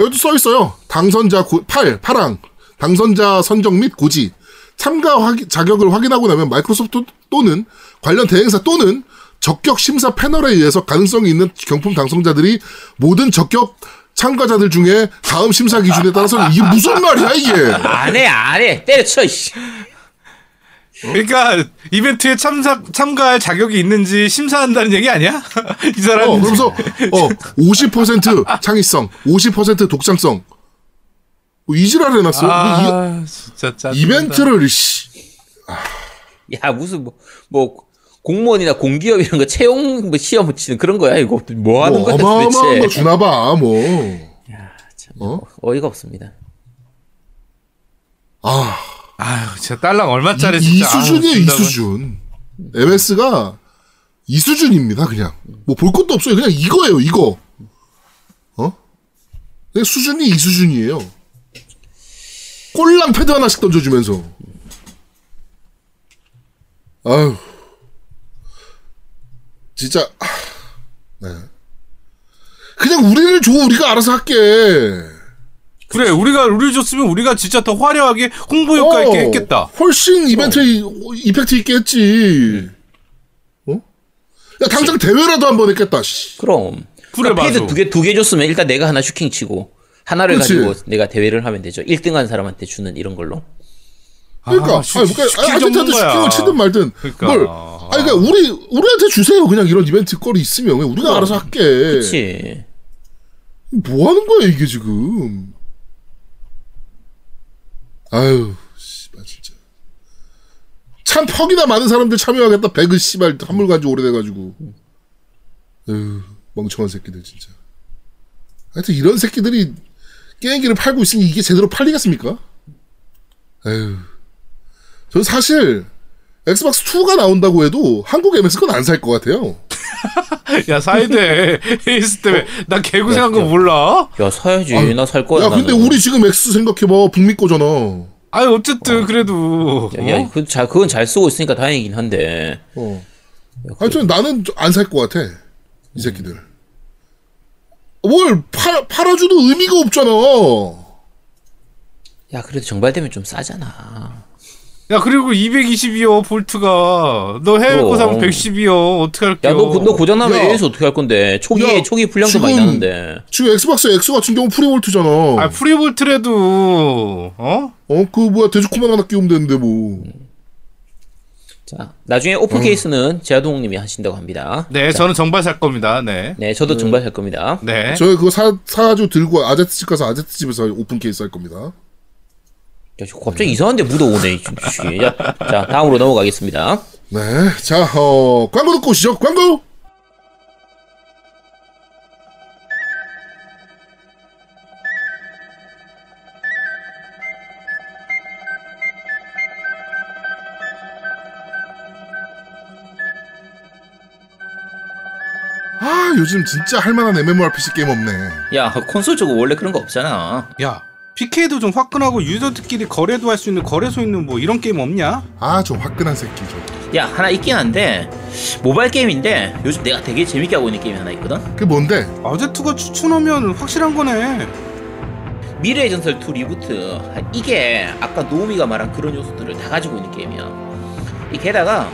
여기도 써 있어요. 당선자 고, 8, 8항. 당선자 선정 및 고지. 참가 확인- 자격을 확인하고 나면 마이크로소프트 또는 관련 대행사 또는 적격 심사 패널에 의해서 가능성이 있는 경품 당선자들이 모든 적격 참가자들 중에 다음 심사 기준에 따라서 이게 무슨 말이야 이게? 안해 안해 때려쳐. 씨. 그러니까 이벤트에 참사 참가할 자격이 있는지 심사한다는 얘기 아니야? 이 사람 어, 그러면서 어, 50% 창의성, 50% 독창성. 뭐 이지랄 해놨어. 뭐아 진짜 짜. 이, 이벤트를 씨. 야 무슨 뭐, 뭐 공무원이나 공기업 이런 거 채용 뭐 시험 붙이는 그런 거야 이거 뭐 하는 뭐 거야 어마어마한 거 도대체 주나봐 뭐. 어? 어이가 없습니다. 아, 아유 진짜 딸랑 얼마짜리 이, 진짜. 이 수준이에요, 이. 수준. MS가 이 수준입니다, 그냥. 뭐 볼 것도 없어요. 그냥 이거예요, 이거. 어? 수준이 이 수준이에요. 꼴랑 패드 하나씩 던져주면서. 아유. 진짜, 아, 네. 그냥 우리를 줘, 우리가 알아서 할게. 그래 우리가 우리 줬으면 우리가 진짜 더 화려하게 홍보 효과 있게 어, 했겠다. 훨씬 이벤트 이펙트 있게 했지. 어? 야 당장 대회라도 한 번 했겠다. 씨. 그럼 그래, 그러니까 패드 맞아. 두개 두 개 줬으면 일단 내가 하나 슈킹 치고 하나를 그치. 가지고 내가 대회를 하면 되죠. 1등한 사람한테 주는 이런 걸로. 그러니까 아, 슈- 아니, 그러니까 전문가야. 슈킹을 치든 말든 그러니까. 뭘 아니 그러니까 우리 우리한테 주세요. 그냥 이런 이벤트 거리 있으면 우리가 알아서 할게. 그렇지. 뭐 하는 거야 이게 지금? 아유, 씨발 진짜. 참 퍽이나 많은 사람들 참여하겠다. 배그 씨발 한물 간지 오래돼가지고. 에휴, 멍청한 새끼들 진짜. 하여튼 이런 새끼들이 게임기를 팔고 있으니 이게 제대로 팔리겠습니까? 에휴. 저는 사실 엑스박스 2가 나온다고 해도 한국 MS 건 안 살 것 같아요. 야 사이드 에이스 때문에 나 개고생한 거 몰라? 야 사야지. 나살 거야. 야, 근데 나는. 우리 지금 X 생각해봐. 북미 거잖아. 아니 어쨌든 그래도 야, 야, 어? 그, 자, 그건 잘 쓰고 있으니까 다행이긴 한데. 어. 하여튼 나는 안 살 것 같아. 이 새끼들. 뭘 팔, 팔아줘도 의미가 없잖아. 야, 그래도 정발되면 좀 싸잖아. 야 그리고 220이요 볼트가 너 해외 그럼. 고사면 110이요 어떻게 할게요? 야, 너, 너 고장 나면 야. AS 어떻게 할 건데? 초기에, 야, 초기 불량도 많이 나는데. 지금 엑스박스 X 같은 경우 free volt잖아. 아 free volt라도 어? 어, 그 뭐야 돼지코만 하나 끼우면 되는데 뭐. 자, 나중에 open case는 제아동님이 하신다고 합니다. 네 저는 정발 살 겁니다. 네. 네, 저도 정발 할 겁니다. 네. 저희 그거 사, 사가지고 들고 아제트 집 가서 아제트 집에서 open case 할 겁니다. 갑자기 이상한데 묻어오네. 자, 자, 다음으로 넘어가겠습니다. 네. 자, 어, 광고 듣고 오시죠. 광고! 아, 요즘 진짜 할 만한 MMORPG 게임 없네. 야, 콘솔 쪽은 원래 그런 거 없잖아. 야 PK도 좀 화끈하고 유저들끼리 거래도 할 수 있는 거래소 있는 뭐 이런 게임 없냐? 아, 좀 화끈한 새끼, 좀. 야, 하나 있긴 한데, 모바일 게임인데, 요즘 내가 되게 재밌게 하고 있는 게임이 하나 있거든? 그게 뭔데? 아제트가 추천하면 확실한 거네. 미르의 전설 2 리부트. 이게 아까 노우미가 말한 그런 요소들을 다 가지고 있는 게임이야. 이 게다가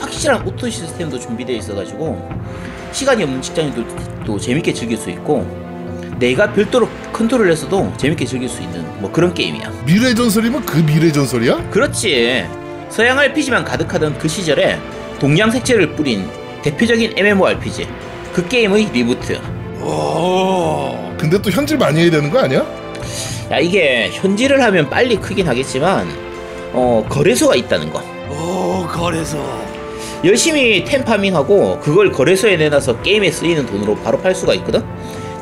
확실한 오토 시스템도 준비되어 있어가지고 시간이 없는 직장인들도 또 재밌게 즐길 수 있고 내가 별도로 컨트롤해서도 재밌게 즐길 수 있는 뭐 그런 게임이야. 미르의 전설이면 그 미르의 전설이야? 그렇지. 서양 RPG만 가득하던 그 시절에 동양 색채를 뿌린 대표적인 MMORPG. 그 게임의 리부트. 오. 근데 또 현질 많이 해야 되는 거 아니야? 야 이게 현질을 하면 빨리 크긴 하겠지만 어 거래소가 있다는 거. 오 거래소. 열심히 템 farming하고 그걸 거래소에 내놔서 게임에 쓰이는 돈으로 바로 팔 수가 있거든.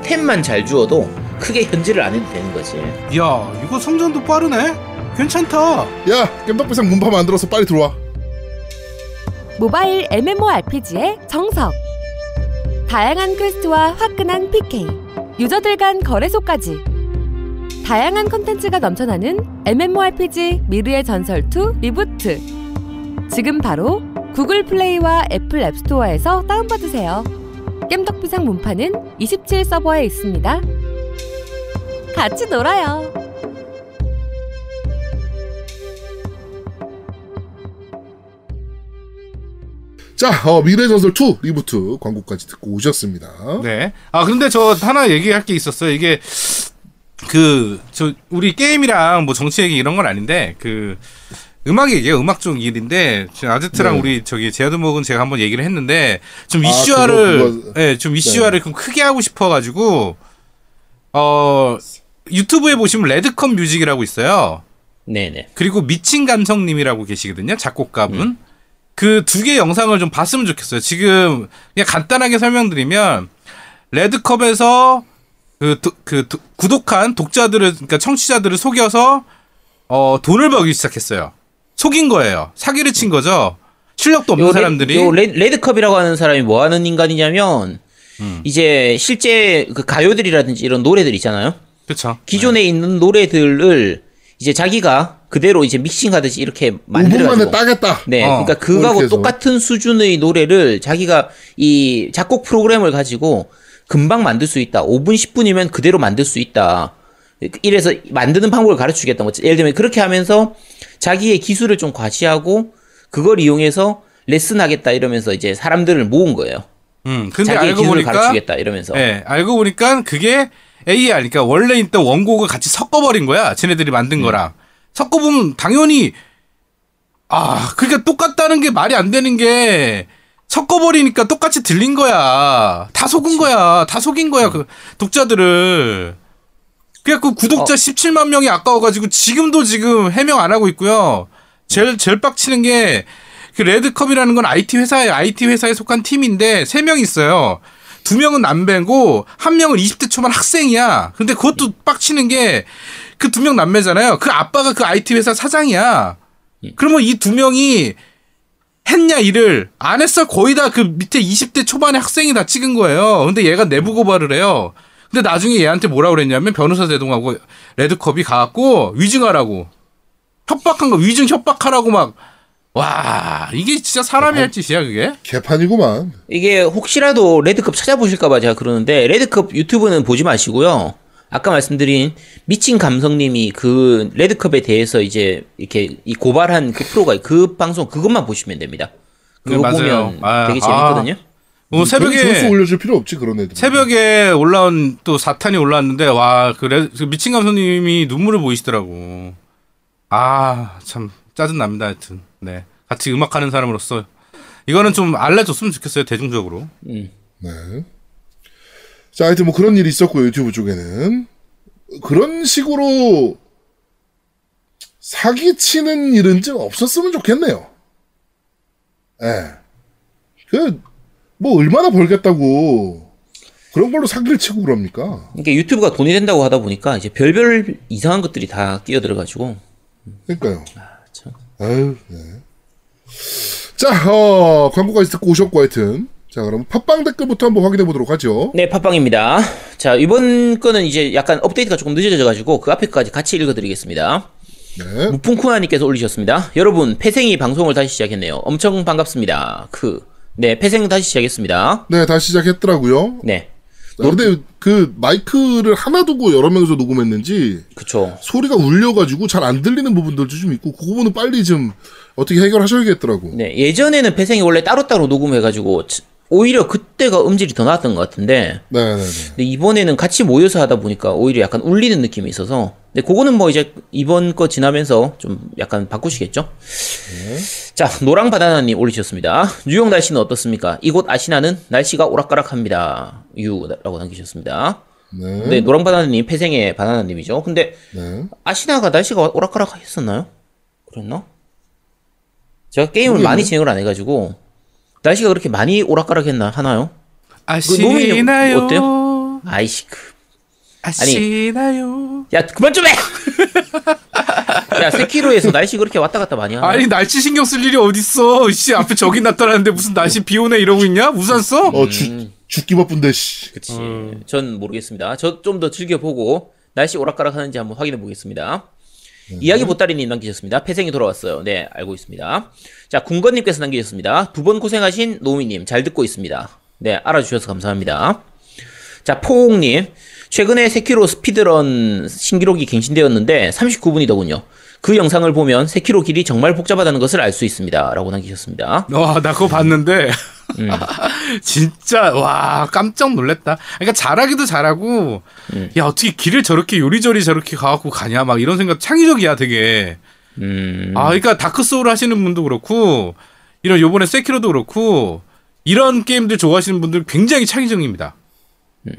템만 잘 주워도 크게 현질을 안 해도 되는 거지. 야 이거 성장도 빠르네. 괜찮다. 야, 겜덕비상 문파 만들어서 빨리 들어와. 모바일 MMORPG의 정석. 다양한 퀘스트와 화끈한 PK, 유저들 간 거래소까지. 다양한 컨텐츠가 넘쳐나는 MMORPG 미르의 전설 2 Reboot. 지금 바로 Google Play와 Apple App Store에서 다운받으세요. 겜덕비상 문파는 27 서버에 있습니다. 같이 놀아요. 자, 어, 미르의 전설 2 Reboot 광고까지 듣고 오셨습니다. 네. 아 근데 저 하나 얘기할 게 있었어요. 이게 그 저 우리 게임이랑 뭐 정치 얘기 이런 건 아닌데 그 음악 얘기예요. 음악 쪽 일인데 지금 아제트랑 네. 우리 저기 제아드목은 제가 한번 얘기를 했는데 좀 아, 이슈화를 그거, 그거. 예, 좀 이슈화를 좀 크게 하고 싶어 가지고 어 유튜브에 보시면 레드컵 뮤직이라고 있어요. 네 네. 그리고 미친 감성 님이라고 계시거든요. 작곡가분. 그두 개 영상을 좀 봤으면 좋겠어요. 지금 그냥 간단하게 설명드리면 레드컵에서 그, 도- 그 도- 구독한 독자들을 그러니까 청취자들을 속여서 어 돈을 벌기 시작했어요. 속인 거예요. 사기를 친 거죠. 실력도 없는 요 사람들이 레, 요 레, 레드컵이라고 하는 사람이 뭐 하는 인간이냐면 음. 이제 실제 그 가요들이라든지 이런 노래들 있잖아요. 그렇죠. 기존에 있는 노래들을 이제 자기가 그대로 이제 믹싱하듯이 이렇게 5분 만들어 만에 가지고 따겠다. 네, 어, 그러니까 그거하고. 똑같은 수준의 노래를 자기가 이 작곡 프로그램을 가지고 금방 만들 수 있다. 5분, 10분이면 그대로 만들 수 있다. 이래서 만드는 방법을 주겠다. 뭐 예를 들면 그렇게 하면서 자기의 기술을 좀 과시하고 그걸 이용해서 레슨 하겠다 이러면서 이제 사람들을 모은 거예요. 음, 근데 자기의 알고 기술을 보니까 가르쳐 주겠다 이러면서. 예, 알고 보니까 그게 AR, 그러니까 원래 있던 원곡을 같이 섞어버린 거야. 쟤네들이 만든 음. 거랑. 섞어보면 당연히, 아, 그러니까 똑같다는 게 말이 안 되는 게, 섞어버리니까 똑같이 들린 거야. 다 속은 거야. 다 속인 거야. 그 독자들을. 그래갖고 구독자 어. 17만 명이 아까워가지고 지금도 지금 해명 안 하고 있고요. 제일, 제일 빡치는 게, 그 레드컵이라는 건 IT 회사에, IT 회사에 속한 팀인데, 세 명 있어요. 두 명은 남배고, 한 명은 20대 초반 학생이야. 근데 그것도 빡치는 게, 그 두 명 남매잖아요. 그 아빠가 그 IT 회사 사장이야. 그러면 이 두 명이 했냐 일을 안 했어 거의 다 그 밑에 20대 초반의 학생이 다 찍은 거예요. 근데 얘가 내부 고발을 해요. 근데 나중에 얘한테 뭐라 그랬냐면 변호사 대동하고 레드컵이 가갖고 위증하라고 협박한 거 위증 협박하라고 막 와 이게 진짜 사람이 할 짓이야 그게 개판이구만. 이게 혹시라도 레드컵 찾아보실까봐 제가 그러는데 레드컵 유튜브는 보지 마시고요. 아까 말씀드린 미친 감성님이 그 레드컵에 대해서 이제 이렇게 이 고발한 그 프로가 그 방송 그것만 보시면 됩니다. 그거 네. 보면 아, 되게 재밌거든요. 뭐 점수 새벽에 올려줄 필요 없지 그런 애들. 새벽에 올라온 또 사탄이 올라왔는데 와그 그 미친 감독님이 눈물을 보이시더라고. 아 참 짜증 납니다 하여튼. 네 같이 음악하는 사람으로서 이거는 좀 알려줬으면 좋겠어요 대중적으로. 네. 자, 하여튼 뭐 그런 일이 있었고요, 유튜브 쪽에는. 그런 식으로 사기치는 일은 좀 없었으면 좋겠네요. 예. 그, 뭐 얼마나 벌겠다고 그런 걸로 사기를 치고 그럽니까? 이게 유튜브가 돈이 된다고 하다 보니까 이제 별별 이상한 것들이 다 끼어들어가지고 그러니까요. 참. 아유, 네. 자, 어, 광고까지 듣고 오셨고 하여튼. 자, 그럼 팟빵 댓글부터 한번 확인해 보도록 하죠. 네, 팟빵입니다. 자, 이번 거는 이제 약간 업데이트가 조금 늦어져가지고 그 앞에까지 같이 읽어드리겠습니다. 네. 무풍쿠아님께서 올리셨습니다. 여러분, 폐생이 방송을 다시 시작했네요. 엄청 반갑습니다. 그, 네, 폐생 다시 시작했습니다. 네, 다시 시작했더라고요. 네, 자, 근데 그 마이크를 하나 두고 여러 명이서 녹음했는지 그쵸. 소리가 울려가지고 잘 안 들리는 부분들도 좀 있고 그 부분은 빨리 좀 어떻게 해결하셔야겠더라고. 네, 예전에는 폐생이 원래 따로따로 녹음해가지고 치- 오히려 그때가 음질이 더 나았던 것 같은데 네네네. 근데 이번에는 같이 모여서 하다 보니까 오히려 약간 울리는 느낌이 있어서 근데 그거는 뭐 이제 이번 거 지나면서 좀 약간 바꾸시겠죠? 자 노랑 바나나님 올리셨습니다. 뉴욕 날씨는 어떻습니까? 이곳 아시나는 날씨가 오락가락합니다. 유라고 남기셨습니다. 네. 네 노랑 바나나님 폐생의 바나나님이죠. 근데 네. 아시나가 날씨가 오락가락했었나요? 그랬나? 제가 게임을 모르겠네. 많이 진행을 안 해가지고 날씨가 그렇게 많이 오락가락했나 하나요? 노민이 아시나요? 어때요? 아이씨 그 아시나요? 야 그만 좀 해. 야 세키로에서 날씨 그렇게 왔다 갔다 많이 하나? 아니 날씨 신경 쓸 일이 어딨어? 씨 앞에 저기 나타나는데 무슨 날씨 비 오네 이러고 있냐? 우산 써? 어, 죽, 죽기 바쁜데, 씨. 그치. 전 모르겠습니다. 저 좀 더 즐겨보고 날씨 오락가락 하는지 한번 확인해 보겠습니다. 이야기 보따리님 남기셨습니다. 폐생이 돌아왔어요. 네, 알고 있습니다. 자, 군건님께서 남기셨습니다. 두 번 고생하신 노미님, 잘 듣고 있습니다. 네, 알아주셔서 감사합니다. 자, 포옹님, 최근에 세키로 스피드런 신기록이 갱신되었는데 39분이더군요. 그 영상을 보면 세키로 길이 정말 복잡하다는 것을 알 수 있습니다. 라고 남기셨습니다. 와, 나 그거 봤는데. 진짜, 와, 깜짝 놀랬다. 그러니까 잘하기도 잘하고, 야, 어떻게 길을 저렇게 요리조리 저렇게 가갖고 가냐, 막 이런 생각, 창의적이야, 되게. 음. 아, 그러니까 Dark Souls 하시는 분도 그렇고 이런 요번에 세키로도 그렇고 이런 게임들 좋아하시는 분들 굉장히 창의적입니다.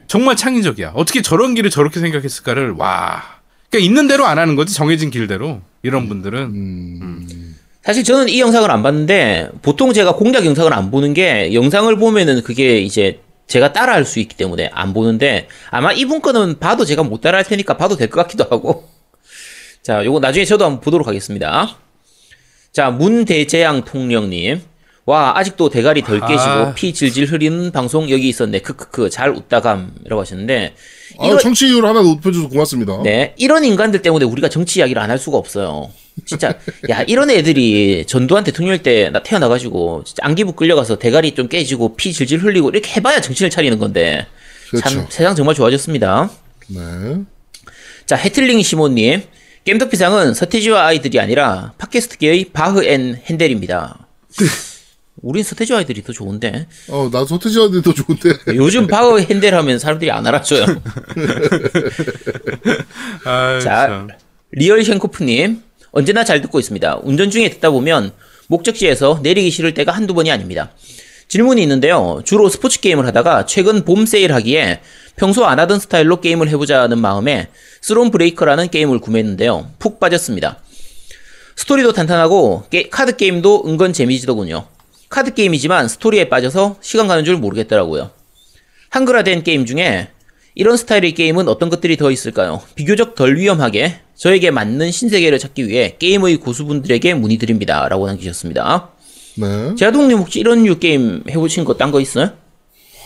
정말 창의적이야. 어떻게 저런 길을 저렇게 생각했을까를 와. 그러니까 있는 대로 안 하는 거지 정해진 길대로. 이런 분들은. 음, 사실 저는 이 영상을 안 봤는데 보통 제가 공략 영상을 안 보는 게 영상을 보면은 그게 이제 제가 따라할 수 있기 때문에 안 보는데 아마 이분 거는 봐도 제가 못 따라할 테니까 봐도 될 것 같기도 하고. 자 요거 나중에 저도 한번 보도록 하겠습니다. 자 문대재양 통령님 와 아직도 대가리 덜 깨지고 아. 피 질질 흐리는 방송 여기 있었네 크크크 잘 웃다감이라고 하셨는데 아, 이런- 청취율 하나 높여줘서 고맙습니다. 네, 이런 인간들 때문에 우리가 정치 이야기를 안 할 수가 없어요. 진짜, 야, 이런 애들이 전두환 대통령 때 나 태어나가지고, 진짜 안기부 끌려가서 대가리 좀 깨지고 피 질질 흘리고 이렇게 해봐야 정신을 차리는 건데. 참, 그렇죠. 세상 정말 좋아졌습니다. 네. 자, 해틀링 시모님. 겜덕비상은 서태지와 아이들이 아니라 팟캐스트계의 바흐 and 헨델입니다. 우린 서태지 아이들이 더 좋은데. 어, 나 서태지한테 더 좋은데. 요즘 바흐 헨델 하면 사람들이 안 알아줘요. 아, 자, 참. Real 쉔코프님 언제나 잘 듣고 있습니다. 운전 중에 듣다 보면 목적지에서 내리기 싫을 때가 한두 번이 아닙니다. 질문이 있는데요. 주로 스포츠 게임을 하다가 최근 봄 세일하기에 평소 안 하던 스타일로 게임을 해보자는 마음에 Thronebreaker라는 게임을 구매했는데요. 푹 빠졌습니다. 스토리도 탄탄하고 게- 카드 게임도 은근 재미지더군요. 카드 게임이지만 스토리에 빠져서 시간 가는 줄 모르겠더라고요. 한글화된 게임 중에 이런 스타일의 게임은 어떤 것들이 더 있을까요? 비교적 덜 위험하게 저에게 맞는 신세계를 찾기 위해 게임의 고수분들에게 문의드립니다. 라고 남기셨습니다. 네. 제아동님 혹시 이런 류 게임 해보신 거 딴 거 있어요?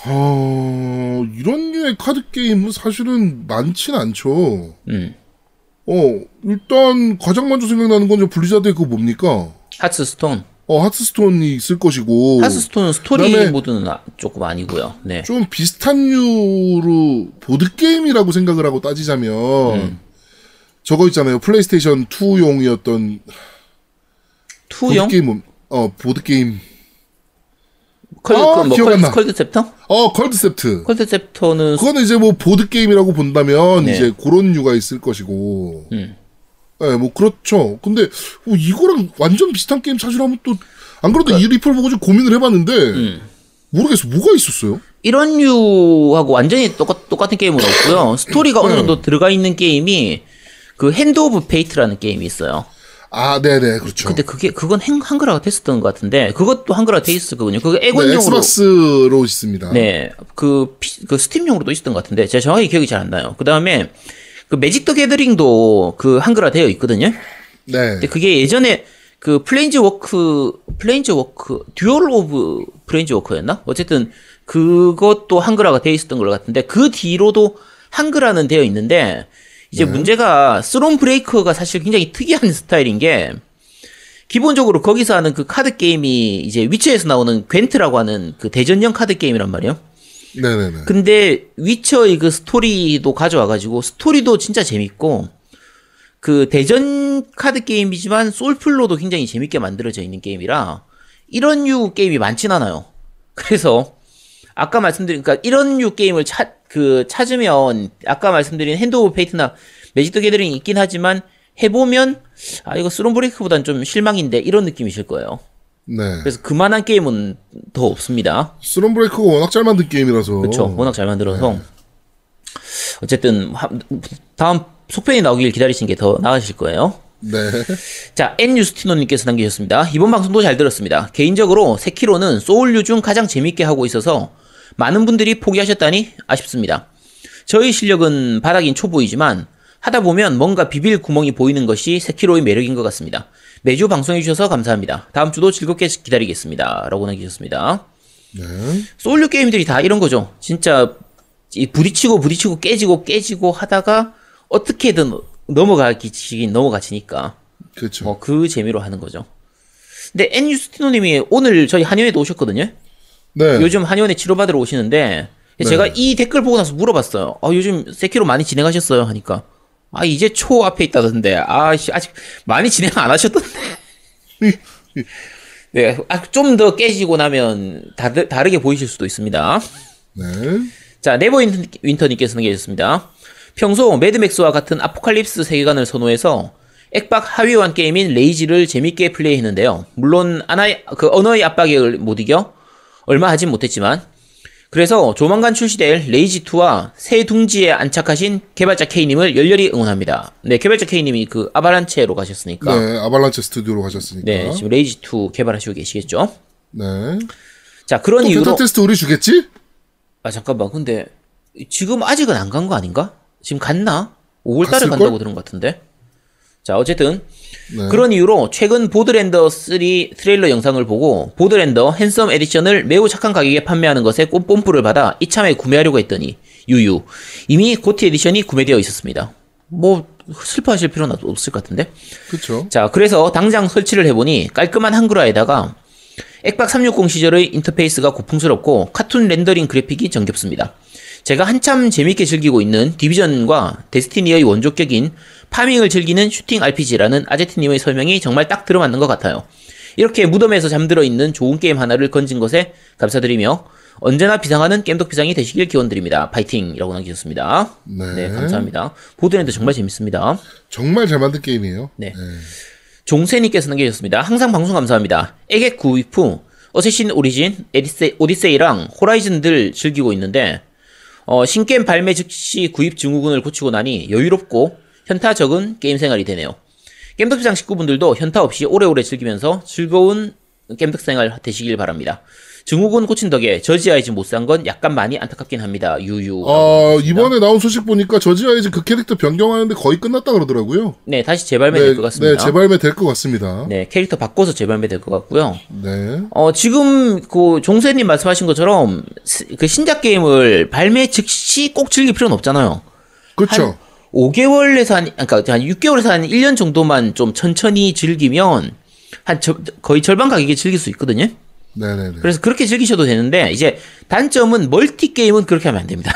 어, 이런 류의 카드 게임은 사실은 많진 않죠. 음. 어, 일단 가장 먼저 생각나는 건저 Blizzard의 그거 뭡니까? Hearthstone. 어, Hearthstone이 있을 것이고. Hearthstone은 스토리 모드는 아- 조금 아니고요. 네. 좀 비슷한 류로 보드게임이라고 생각을 하고 따지자면, 음. 저거 있잖아요. 플레이스테이션 2용이었던 투영? 보드게임, 어, 보드게임. 컬드, 아, 그 뭐, 기억 나. Culdcepter? 어, Culdcept. Culdcepter는 그거는 이제 뭐 보드게임이라고 본다면, 네. 이제 그런 류가 있을 것이고. 음. 예, 뭐, 그렇죠. 근데, 뭐 이거랑 완전 비슷한 게임 찾으려면 또, 안 그래도 이 리플 보고 좀 고민을 해봤는데, 음. 모르겠어. 뭐가 있었어요? 이런 류하고 완전히 똑같, 똑같은 게임은 없고요. 스토리가 어느 네. 정도 들어가 있는 게임이 그 Hand of Fate라는 게임이 있어요. 아, 네네, 그렇죠. 근데 그게 그건 행, 한글화가 됐었던 것 같은데 그것도 한글화 돼 있었거든요. 그거 네, 엑원용으로 Xbox로 있습니다. 네, 그, 피- 그 Steam용으로도 있었던 것 같은데 제가 정확히 기억이 잘 안 나요. 그 다음에 그 Magic the Gathering도 그 한글화 되어 있거든요. 네. 근데 그게 예전에 그 Planeswalker Planeswalker Duel of Planeswalker였나? 어쨌든 그것도 한글화가 되어 있었던 것 같은데 그 뒤로도 한글화는 되어 있는데 이제 문제가 Thronebreaker가 사실 굉장히 특이한 스타일인 게 기본적으로 거기서 하는 그 카드 게임이 이제 위쳐에서 나오는 Gwent라고 하는 그 대전형 카드 게임이란 말이에요. 네네네. 근데 위쳐의 그 스토리도 가져와가지고 스토리도 진짜 재밌고 그 대전 카드 게임이지만 솔플로도 굉장히 재밌게 만들어져 있는 게임이라 이런 류 게임이 많진 않아요. 그래서 아까 말씀드린 그러니까 이런 류 게임을 찾 그 찾으면 아까 말씀드린 Hand of Fate나 Magic the Gathering이 있긴 하지만 해보면 아 이거 Thronebreaker보단 좀 실망인데 이런 느낌이실 거예요. 네. 그래서 그만한 게임은 더 없습니다. Thronebreaker가 워낙 잘 만든 게임이라서. 그렇죠. 워낙 잘 만들어서 어쨌든 하- 다음 속편이 나오길 기다리시는 게 더 나으실 거예요. 네. 자, N유스티노님께서 남기셨습니다. 이번 방송도 잘 들었습니다. 개인적으로 세키로는 소울류 중 가장 재밌게 하고 있어서 많은 분들이 포기하셨다니 아쉽습니다. 저희 실력은 바닥인 초보이지만 하다 보면 뭔가 비빌 구멍이 보이는 것이 세키로의 매력인 것 같습니다. 매주 방송해 주셔서 감사합니다. 다음 주도 즐겁게 기다리겠습니다. 라고 남기셨습니다. 네. 소울류 게임들이 다 이런 거죠. 진짜 이 부딪히고 부딪히고 깨지고 깨지고 하다가 어떻게든 넘어가기치긴 넘어가지니까 그렇죠. 뭐그 재미로 하는 거죠. 근데 엔 유스티노님이 오늘 저희 한의원에도 오셨거든요. 네. 요즘 한의원에 치료받으러 오시는데 제가 이 댓글 보고 나서 물어봤어요. 아, 요즘 세키로 많이 진행하셨어요? 하니까 아 이제 초 앞에 있다던데 아씨 아직 많이 진행 안 하셨던데. 네, 아, 좀 더 깨지고 나면 다르, 다르게 보이실 수도 있습니다. 네. 자, Never Winter- Winter님께서 남겨주셨습니다. 평소 Mad Max와 같은 apocalypse 세계관을 선호해서 액박 하위호환 게임인 Rage를 재밌게 플레이했는데요. 물론 아나의 그 언어의 압박에 못 이겨 얼마 하진 못했지만 그래서 조만간 출시될 Rage 2와 새 둥지에 안착하신 개발자 K님을 열렬히 응원합니다. 네, 개발자 K님이 그 Avalanche로 가셨으니까 네, Avalanche 스튜디오로 가셨으니까. 네, 지금 Rage 2 개발하시고 계시겠죠. 네. 자, 그런 또 이유로 beta test 우리 주겠지? 아 잠깐만 근데 지금 아직은 안 간 거 아닌가? 지금 갔나? 5월달에 갔을걸? 간다고 들은 것 같은데. 자 어쨌든 네. 그런 이유로 최근 Borderlands 3 트레일러 영상을 보고 Borderlands Handsome edition을 매우 착한 가격에 판매하는 것에 꼼꼼부를 받아 이참에 구매하려고 했더니 유유 이미 GOTY edition이 구매되어 있었습니다. 뭐 슬퍼하실 필요는 없을 것 같은데. 그쵸. 자, 그래서 당장 설치를 해보니 깔끔한 한글화에다가 액박 360 시절의 인터페이스가 고풍스럽고 카툰 렌더링 그래픽이 정겹습니다. 제가 한참 재밌게 즐기고 있는 Division과 Destiny의 원조격인 farming을 즐기는 슈팅 RPG라는 아제트님의 설명이 정말 딱 들어맞는 것 같아요. 이렇게 무덤에서 잠들어 있는 좋은 게임 하나를 건진 것에 감사드리며 언제나 비상하는 겜덕비상이 되시길 기원드립니다. 파이팅 이라고 남기셨습니다. 네. 감사합니다. Borderlands 정말 재밌습니다. 정말 잘 만든 게임이에요. 네. 종세님께서 남겨주셨습니다. 항상 방송 감사합니다. 에겟 구입 후 어쌔신 오리진, 에디세, 오디세이랑 호라이즌들 즐기고 있는데 어, 신게임 발매 즉시 구입 증후군을 고치고 나니 여유롭고 현타 적은 게임 생활이 되네요. 겜덕비상 식구분들도 현타 없이 오래오래 즐기면서 즐거운 겜덕 생활 되시길 바랍니다. 증후군 고친 덕에 저지 아이즈 못 산 건 약간 많이 안타깝긴 합니다. 유유. 어, 이번에 나온 소식 보니까 저지 아이즈 그 캐릭터 변경하는데 거의 끝났다 그러더라고요. 네, 다시 재발매 네, 될것 같습니다. 네, 재발매 될 것 같습니다. 네, 캐릭터 바꿔서 재발매 될 것 같고요. 네. 어, 지금 그 종세님 말씀하신 것처럼 스- 그 신작 게임을 발매 즉시 꼭 즐길 필요는 없잖아요. 그렇죠. 5개월에서 한, 그러니까 한 6개월에서 한 1년 정도만 좀 천천히 즐기면 한 저- 거의 절반 가격에 즐길 수 있거든요. 네네네. 그래서 그렇게 즐기셔도 되는데 이제 단점은 멀티 게임은 그렇게 하면 안 됩니다.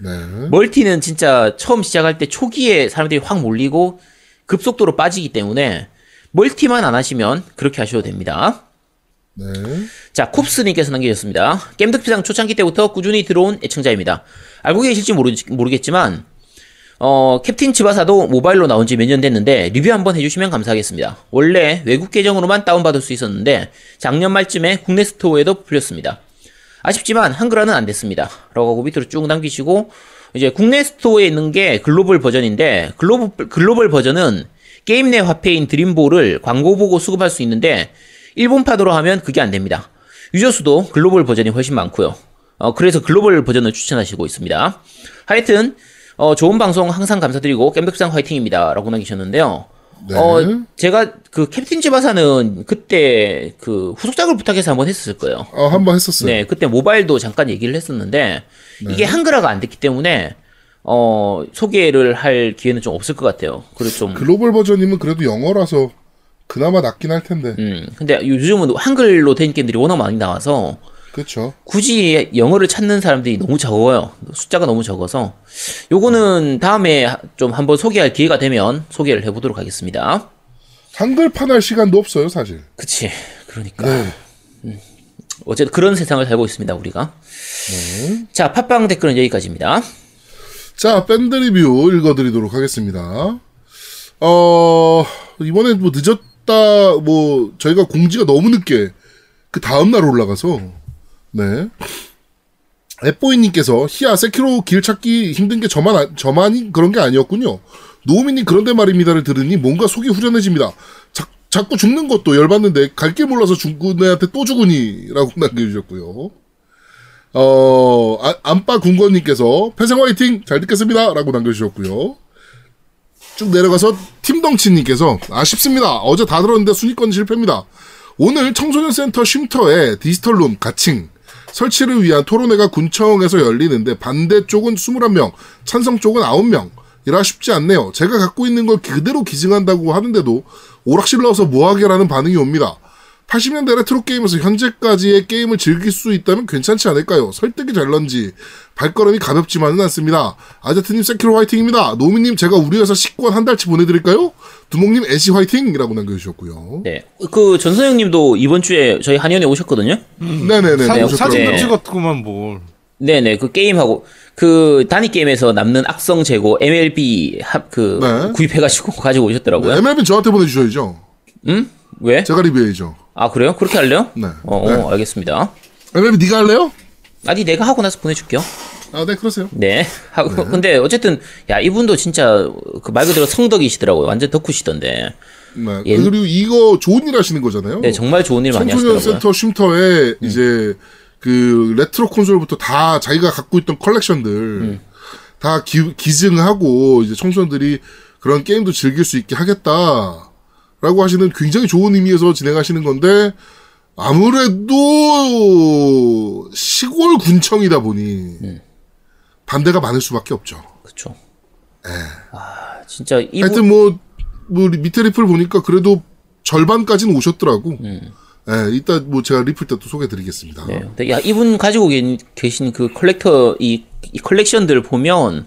네. 멀티는 진짜 처음 시작할 때 초기에 사람들이 확 몰리고 급속도로 빠지기 때문에 멀티만 안 하시면 그렇게 하셔도 됩니다. 네. 자, 쿱스님께서 남겨주셨습니다. 겜덕비상 초창기 때부터 꾸준히 들어온 애청자입니다. 알고 계실지 모르, 모르겠지만, 어, 캡틴 츠바사도 모바일로 나온 지 몇 년 됐는데, 리뷰 한번 해주시면 감사하겠습니다. 원래 외국 계정으로만 다운받을 수 있었는데, 작년 말쯤에 국내 스토어에도 풀렸습니다. 아쉽지만 한글화는 안 됐습니다. 라고 밑으로 쭉 남기시고, 이제 국내 스토어에 있는 게 글로벌 버전인데, 글로벌, 글로벌 버전은 게임 내 화폐인 드림볼을 광고 보고 수급할 수 있는데, 일본판으로 하면 그게 안 됩니다. 유저 수도 글로벌 버전이 훨씬 많고요. 어, 그래서 글로벌 버전을 추천하시고 있습니다. 하여튼, 어, 좋은 방송 항상 감사드리고, 겜덕상 화이팅입니다. 라고 남기셨는데요. 네. 어, 제가 그 캡틴 지바사는 그때 그 후속작을 부탁해서 한번 했었을 거예요. 어, 한번 했었어요. 네, 그때 모바일도 잠깐 얘기를 했었는데 네. 이게 한글화가 안 됐기 때문에 어 소개를 할 기회는 좀 없을 것 같아요. 그리고 좀 글로벌 버전이면 그래도 영어라서 그나마 낫긴 할 텐데. 음, 근데 요즘은 한글로 된 게임들이 워낙 많이 나와서 그렇죠. 굳이 영어를 찾는 사람들이 너무 적어요. 숫자가 너무 적어서 요거는 다음에 좀 한번 소개할 기회가 되면 소개를 해보도록 하겠습니다. 한글판 할 시간도 없어요, 사실. 그치. 그러니까. 네. 어쨌든 그런 세상을 살고 있습니다, 우리가. 네. 자, 팟빵 댓글은 여기까지입니다. 자, 밴드 리뷰 읽어드리도록 하겠습니다. 어, 이번에 뭐 늦었다, 뭐, 저희가 공지가 너무 늦게, 그 다음날 올라가서, 네. 앱보이님께서, 히야, 세키로 길 찾기 힘든 게 저만, 아- 저만이 그런 게 아니었군요. 노우미님 그런데 말입니다를 들으니 뭔가 속이 후련해집니다. 자, 자꾸 죽는 것도 열받는데, 갈 길 몰라서 죽은 애한테 또 죽으니, 라고 남겨주셨고요. 어, 아, 안빠 군건님께서 패생 화이팅 잘 듣겠습니다. 라고 남겨주셨고요. 쭉 내려가서 팀덩치님께서 아쉽습니다. 어제 다 들었는데 순위권 실패입니다. 오늘 청소년 센터 쉼터에 디지털룸 가칭 설치를 위한 토론회가 군청에서 열리는데 반대쪽은 21명, 찬성 쪽은 9명. 이라 쉽지 않네요. 제가 갖고 있는 걸 그대로 기증한다고 하는데도 오락실 넣어서 뭐하게라는 반응이 옵니다. 80년대 레트로 게임에서 현재까지의 게임을 즐길 수 있다면 괜찮지 않을까요? 설득이 될런지 발걸음이 가볍지만은 않습니다. 아제트님 세키로 화이팅입니다. 노미님 제가 우리 회사 식권 한 달치 보내드릴까요? 두목님 애쉬 화이팅이라고 남겨주셨고요. 네. 그 전서영 님도 이번 주에 저희 한의원에 오셨거든요. 네네네. 사, 오셨더라고요. 사진 네. 도 찍었구만 뭘. 네네 그 게임하고 그 단위 게임에서 남는 악성 재고 MLB 합, 그 네. 구입해가지고 가지고 오셨더라고요. MLB 저한테 보내주셔야죠. 음? 왜? 제가 리뷰해야죠. 아 그래요? 그렇게 할래요? 네. 어, 네. 어, 알겠습니다. MLB 네가 할래요? 아니 내가 하고 나서 보내줄게요. 아, 네, 그러세요. 네. 하고 근데 어쨌든 야 이분도 진짜 그 말 그대로 성덕이시더라고요. 완전 덕후시던데. 네. 예. 그리고 이거 좋은 일 하시는 거잖아요. 네 정말 좋은 일 많이 청소년 하시더라고요. 음. 센터 쉼터에 이제 그 레트로 콘솔부터 다 자기가 갖고 있던 컬렉션들 음. 다 기, 기증하고 이제 청소년들이 그런 게임도 즐길 수 있게 하겠다 라고 하시는 굉장히 좋은 의미에서 진행하시는 건데 아무래도 시골 군청이다 보니 음. 반대가 많을 수밖에 없죠. 그렇죠. 아 진짜 예. 하여튼 뭐, 뭐 밑에 리플 보니까 그래도 절반까지는 오셨더라고. 예, 이따 뭐 제가 리플 때 또 소개드리겠습니다. 음. 네. 야 이분 가지고 계- 계신 그 컬렉터 이, 이 컬렉션들 보면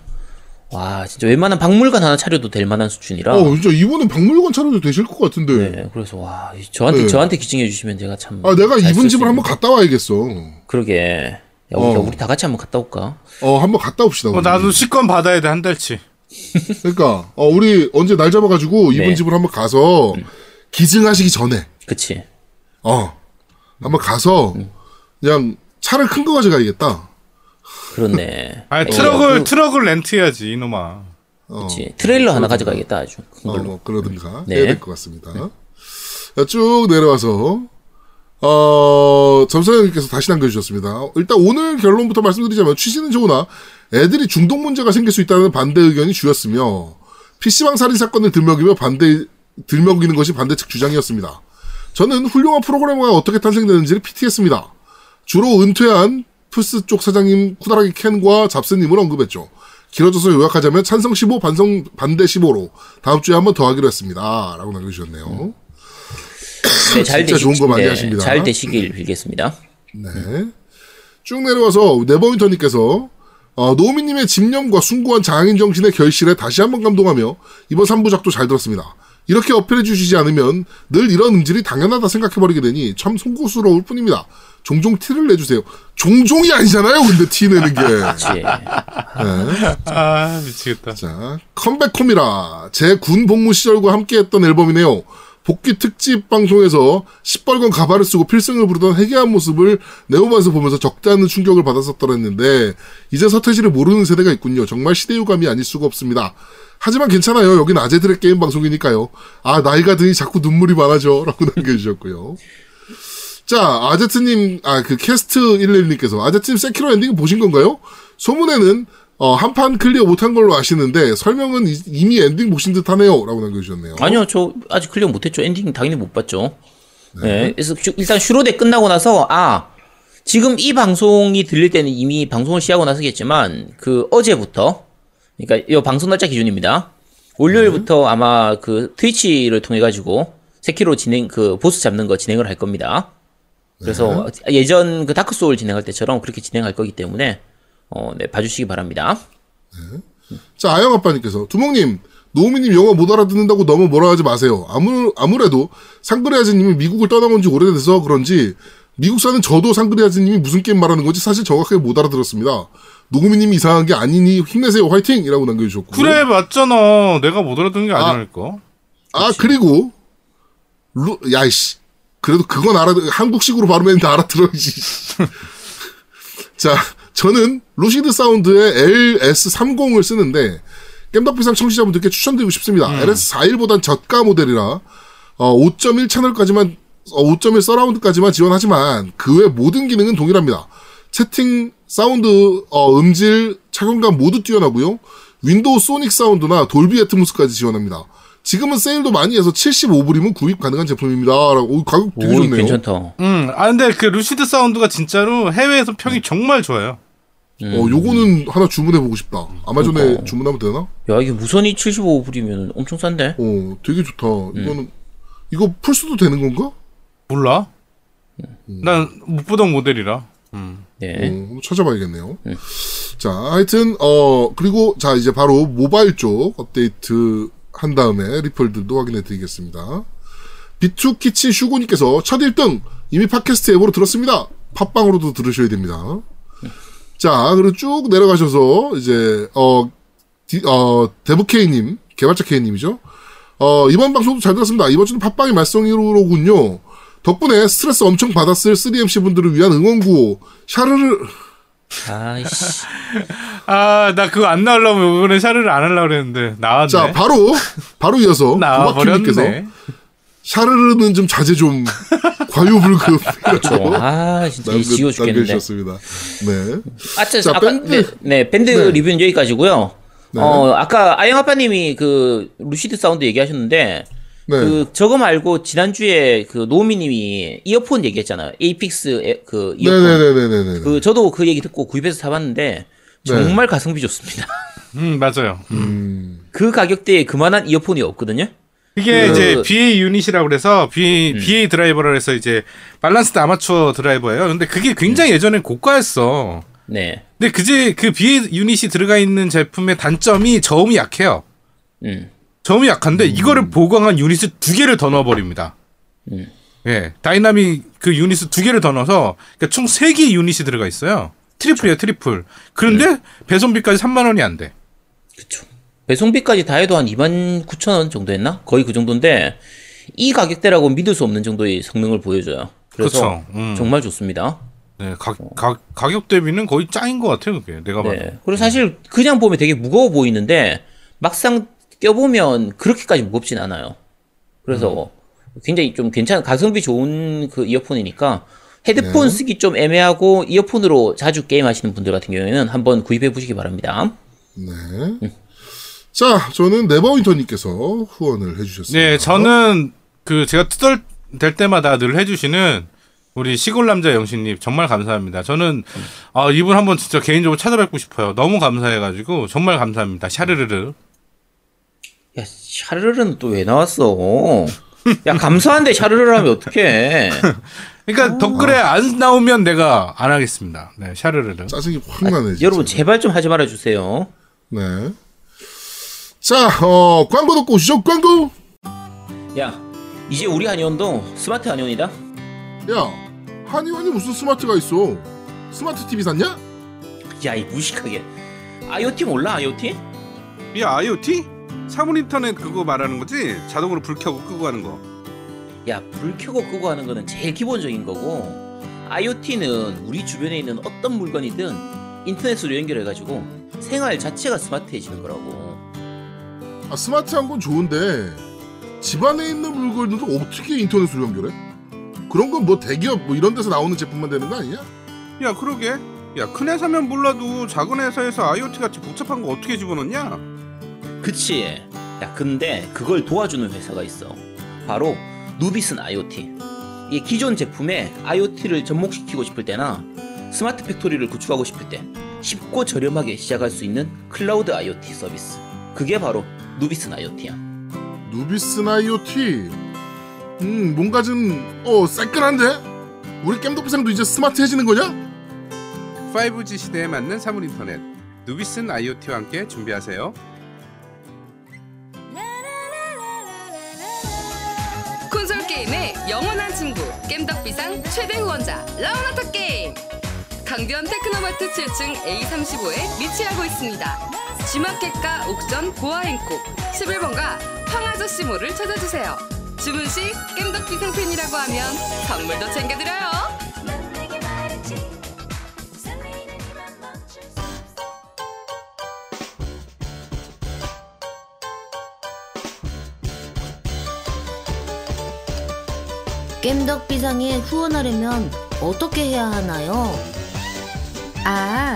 와 진짜 웬만한 박물관 하나 차려도 될 만한 수준이라. 어, 진짜 이분은 박물관 차려도 되실 것 같은데. 네, 그래서 와 저한테 네. 저한테 기증해 주시면 제가 참. 아, 내가 잘 이분 쓸 집을 수 한번 갔다 와야겠어. 그러게. 야, 우리, 어. 야, 우리 다 같이 한번 갔다 올까? 어, 한번 갔다 옵시다. 어. 나도 식권 받아야 돼 한 달치. 그러니까, 어, 우리 언제 날 잡아가지고 이분 네. 집을 한번 가서 기증하시기 전에, 그치. 어, 한번 가서 그냥 차를 큰 거 가져가야겠다. 그렇네. 어, 트럭을 그- 트럭을 렌트해야지 이놈아. 어, 그치. 트레일러 하나 가져가야겠다, 아주. 큰 어, 걸로. 뭐 그러든가 네. 해야 될 것 같습니다. 자, 쭉 내려와서 어, 점사님께서 다시 남겨주셨습니다. 일단 오늘 결론부터 말씀드리자면 취지는 좋으나 애들이 중독 문제가 생길 수 있다는 반대 의견이 주였으며 PC방 살인 사건을 들먹이며 반대 들먹이는 것이 반대 측 주장이었습니다. 저는 훌륭한 프로그래머가 어떻게 탄생되는지를 PT했습니다. 주로 은퇴한 플스 쪽 사장님 쿠다라기 켄과 잡스님을 언급했죠. 길어져서 요약하자면 찬성 15, 반성, 반대 15로 다음 주에 한 번 더 하기로 했습니다. 라고 남겨주셨네요. 네, 잘 되시, 좋은 거 많이 네, 하십니다. 잘 되시길 빌겠습니다. 네. 쭉 내려와서 네버윈터님께서 어, 노미님의 집념과 숭고한 장인 정신의 결실에 다시 한번 감동하며 이번 3부작도 잘 들었습니다. 이렇게 어필해 주시지 않으면 늘 이런 음질이 당연하다 생각해버리게 되니 참 송구스러울 뿐입니다. 종종 티를 내주세요. 종종이 아니잖아요, 근데 티 내는 게. 그치. 아 미치겠다. 자, 컴백홈이라 제 군 복무 시절과 함께 했던 앨범이네요. 복귀 특집 방송에서 시뻘건 가발을 쓰고 필승을 부르던 해괴한 모습을 네오만에서 보면서 적지 않은 충격을 받았었더랬는데 이제 서태지를 모르는 세대가 있군요. 정말 시대유감이 아닐 수가 없습니다. 하지만 괜찮아요. 여긴 아재들의 게임 방송이니까요. 아 나이가 드니 자꾸 눈물이 많아져 라고 남겨주셨고요. 자, 아제트님, 아, 그 캐스트 11님께서 아제트님 세키로 엔딩 보신 건가요? 소문에는 어, 한 판 클리어 못한 걸로 아시는데 설명은 이- 이미 엔딩 보신 듯 하네요. 라고 남겨주셨네요. 아니요, 저 아직 클리어 못했죠. 엔딩 당연히 못 봤죠. 네. 그래서 슈- 일단 슈로대 끝나고 나서, 아, 지금 이 방송이 들릴 때는 이미 방송을 시작하고 나서겠지만, 그 어제부터, 그러니까 이 방송 날짜 기준입니다. 월요일부터 아마 그 트위치를 통해 가지고, 세키로 진행, 그 보스 잡는 거 진행을 할 겁니다. 그래서 예전 그 다크 소울 진행할 때처럼 그렇게 진행할 거기 때문에, 어, 네, 봐주시기 바랍니다. 자, 아영 아빠님께서 두목님, 노우미님 영어 못 알아듣는다고 너무 뭐라 하지 마세요. 아무, 아무래도 상그레아즈님이 미국을 떠나온 지 오래돼서 그런지 미국 사는 저도 상그레아즈님이 무슨 게임 말하는 건지 사실 정확하게 못 알아들었습니다. 노우미님이 이상한 게 아니니 힘내세요. 화이팅! 이라고 남겨주셨고. 그래 맞잖아. 내가 못 알아듣는 게 아니라니까. 아, 그리고, 루, 야이씨. 그래도 그건 알아, 한국식으로 발음했는데 알아들어야지. 자, 저는 루시드 사운드의 LS30을 쓰는데, 겜덕비상 청취자분들께 추천드리고 싶습니다. LS41보단 저가 모델이라, 어, 5.1 채널까지만, 어, 5.1 서라운드까지만 지원하지만, 그 외 모든 기능은 동일합니다. 채팅, 사운드, 어, 음질, 착용감 모두 뛰어나고요 윈도우 소닉 사운드나 돌비 애트모스까지 지원합니다. 지금은 세일도 많이 해서 75불이면 구입 가능한 제품입니다. 라고, 오, 가격 되게 오, 좋네요. 괜찮다. 음, 아 근데 그 루시드 사운드가 진짜로 해외에서 평이 정말 좋아요. 어, 요거는 하나 주문해 보고 싶다. 아마존에 그러니까. 주문하면 되나? 야, 이게 무선이 75불이면 엄청 싼데? 어, 되게 좋다. 음. 이거는, 이거 풀수도 되는 건가? 몰라? 난 못 보던 모델이라. 네. 어, 찾아봐야겠네요. 자, 하여튼, 어, 그리고, 자, 이제 바로 모바일 쪽 업데이트 한 다음에 리플들도 확인해 드리겠습니다. 비투 키친 슈고님께서 첫 1등 이미 팟캐스트 앱으로 들었습니다. 팟빵으로도 들으셔야 됩니다. 자, 그리고 쭉 내려가셔서 이제 어, 디, 어 데브케이님 개발자 K님이죠. 어 이번 방송도 잘 들었습니다. 이번 주는 팟빵이 말썽이로군요. 덕분에 스트레스 엄청 받았을 3MC 분들을 위한 응원곡 샤르르 아이씨. 아, 나 그거 안 나오려면 이번에 샤르를 안 하려고 그랬는데 나왔네. 자 바로 바로 이어서 나와 도마큐님께서 버렸네. 샤르르는 좀 자제 좀 과유불급 저, 아, 진짜 남겨- 지워 죽겠는데. 네. 아, 저, 자, 아까, 밴드. 네, 네, 밴드 네. 리뷰는 여기까지고요 네. 어, 아까 아영 아빠님이 그 루시드 사운드 얘기하셨는데 네. 그 저거 말고 지난주에 그 노미님이 이어폰 얘기했잖아요. 에이픽스 에- 그 이어폰. 네네네네네. 그 저도 그 얘기 듣고 구입해서 사봤는데 정말 가성비 좋습니다. 음, 맞아요. 그 가격대에 그만한 이어폰이 없거든요. 이게 그- 이제 BA 유닛이라고 그래서 BA, 음. BA 드라이버라 해서 이제 balanced armature 드라이버예요. 근데 그게 굉장히 음. 예전엔 고가였어. 네. 근데 그제 그 BA 유닛이 들어가 있는 제품의 단점이 저음이 약해요. 음. 저음이 약한데 이거를 보강한 유닛을 두 개를 더 넣어버립니다. 음. 예, 다이나믹 그 유닛을 두 개를 더 넣어서 그러니까 총 세 개의 유닛이 들어가 있어요. triple이에요, triple. 그런데 네. 배송비까지 3만 원이 안 돼. 그쵸. 배송비까지 다 해도 한 2만 9천 원 정도 했나? 거의 그 정도인데 이 가격대라고 믿을 수 없는 정도의 성능을 보여줘요. 그래서. 음. 정말 좋습니다. 네, 가, 가, 가격 대비는 거의 짱인 것 같아요, 그게. 내가 봐도. 네. 그리고 사실 그냥 보면 되게 무거워 보이는데 막상 껴보면 그렇게까지 무겁진 않아요. 그래서 굉장히 좀 괜찮은 가성비 좋은 그 이어폰이니까 헤드폰 쓰기 좀 애매하고 이어폰으로 자주 게임 하시는 분들 같은 경우에는 한번 구입해 보시기 바랍니다. 네. 자, 저는 네버윈터님께서 후원을 해주셨습니다. 네, 저는 그 제가 투덜 될 때마다 늘 해주시는 우리 시골 남자 영신님 정말 감사합니다. 저는 아 이분 한번 진짜 개인적으로 찾아뵙고 싶어요. 너무 감사해가지고 정말 감사합니다. 샤르르르. 야, 샤르르는 또 왜 나왔어? 야, 감사한데 샤르르를 하면 어떡해. 그러니까 댓글에 안 나오면 내가 안 하겠습니다. 네, 샤르르르. 짜증이 확 나네. 진짜. 여러분, 제발 좀 하지 말아 주세요. 네. 자, 어, 광고 듣고 오시죠. 광고! 야, 이제 우리 한의원도 스마트 한의원이다? 야, 한의원이 무슨 스마트가 있어? 스마트 TV 샀냐? 야, 이 무식하게. IoT 몰라, IoT? 이 IoT? 사물 인터넷 그거 말하는 거지? 자동으로 불 켜고 끄고 하는 거. 야, 불 켜고 끄고 하는 거는 제일 기본적인 거고, IoT는 우리 주변에 있는 어떤 물건이든 인터넷으로 연결해가지고 생활 자체가 스마트해지는 거라고. 아, 스마트한 건 좋은데, 집안에 있는 물건들도 어떻게 인터넷으로 연결해? 그런 건 뭐 대기업 뭐 이런 데서 나오는 제품만 되는 거 아니냐? 야 그러게. 야 큰 회사면 몰라도 작은 회사에서 IoT 같이 복잡한 거 어떻게 집어넣냐? 그치? 야, 근데 그걸 도와주는 회사가 있어. 바로 누비슨 IoT. 이 기존 제품에 IoT를 접목시키고 싶을 때나 smart factory를 구축하고 싶을 때 쉽고 저렴하게 시작할 수 있는 클라우드 IoT 서비스. 그게 바로 누비슨 IoT야. 누비슨 IoT. 음, 뭔가 좀, 어, 새끈한데? 우리 겜덕비상도 이제 스마트해지는 거냐? 5G 시대에 맞는 사물 인터넷. 누비슨 IoT와 함께 준비하세요. 콘솔 게임의 영원한 친구 겜덕비상 최대 후원자 라운하터 게임 강변 테크노마트 7층 A35에 위치하고 있습니다 G마켓과 옥션 보아행콕 11번가 황아저씨몰을 찾아주세요 주문 시 겜덕비상 팬이라고 하면 선물도 챙겨드려요 겜덕비상에 후원하려면 어떻게 해야 하나요? 아,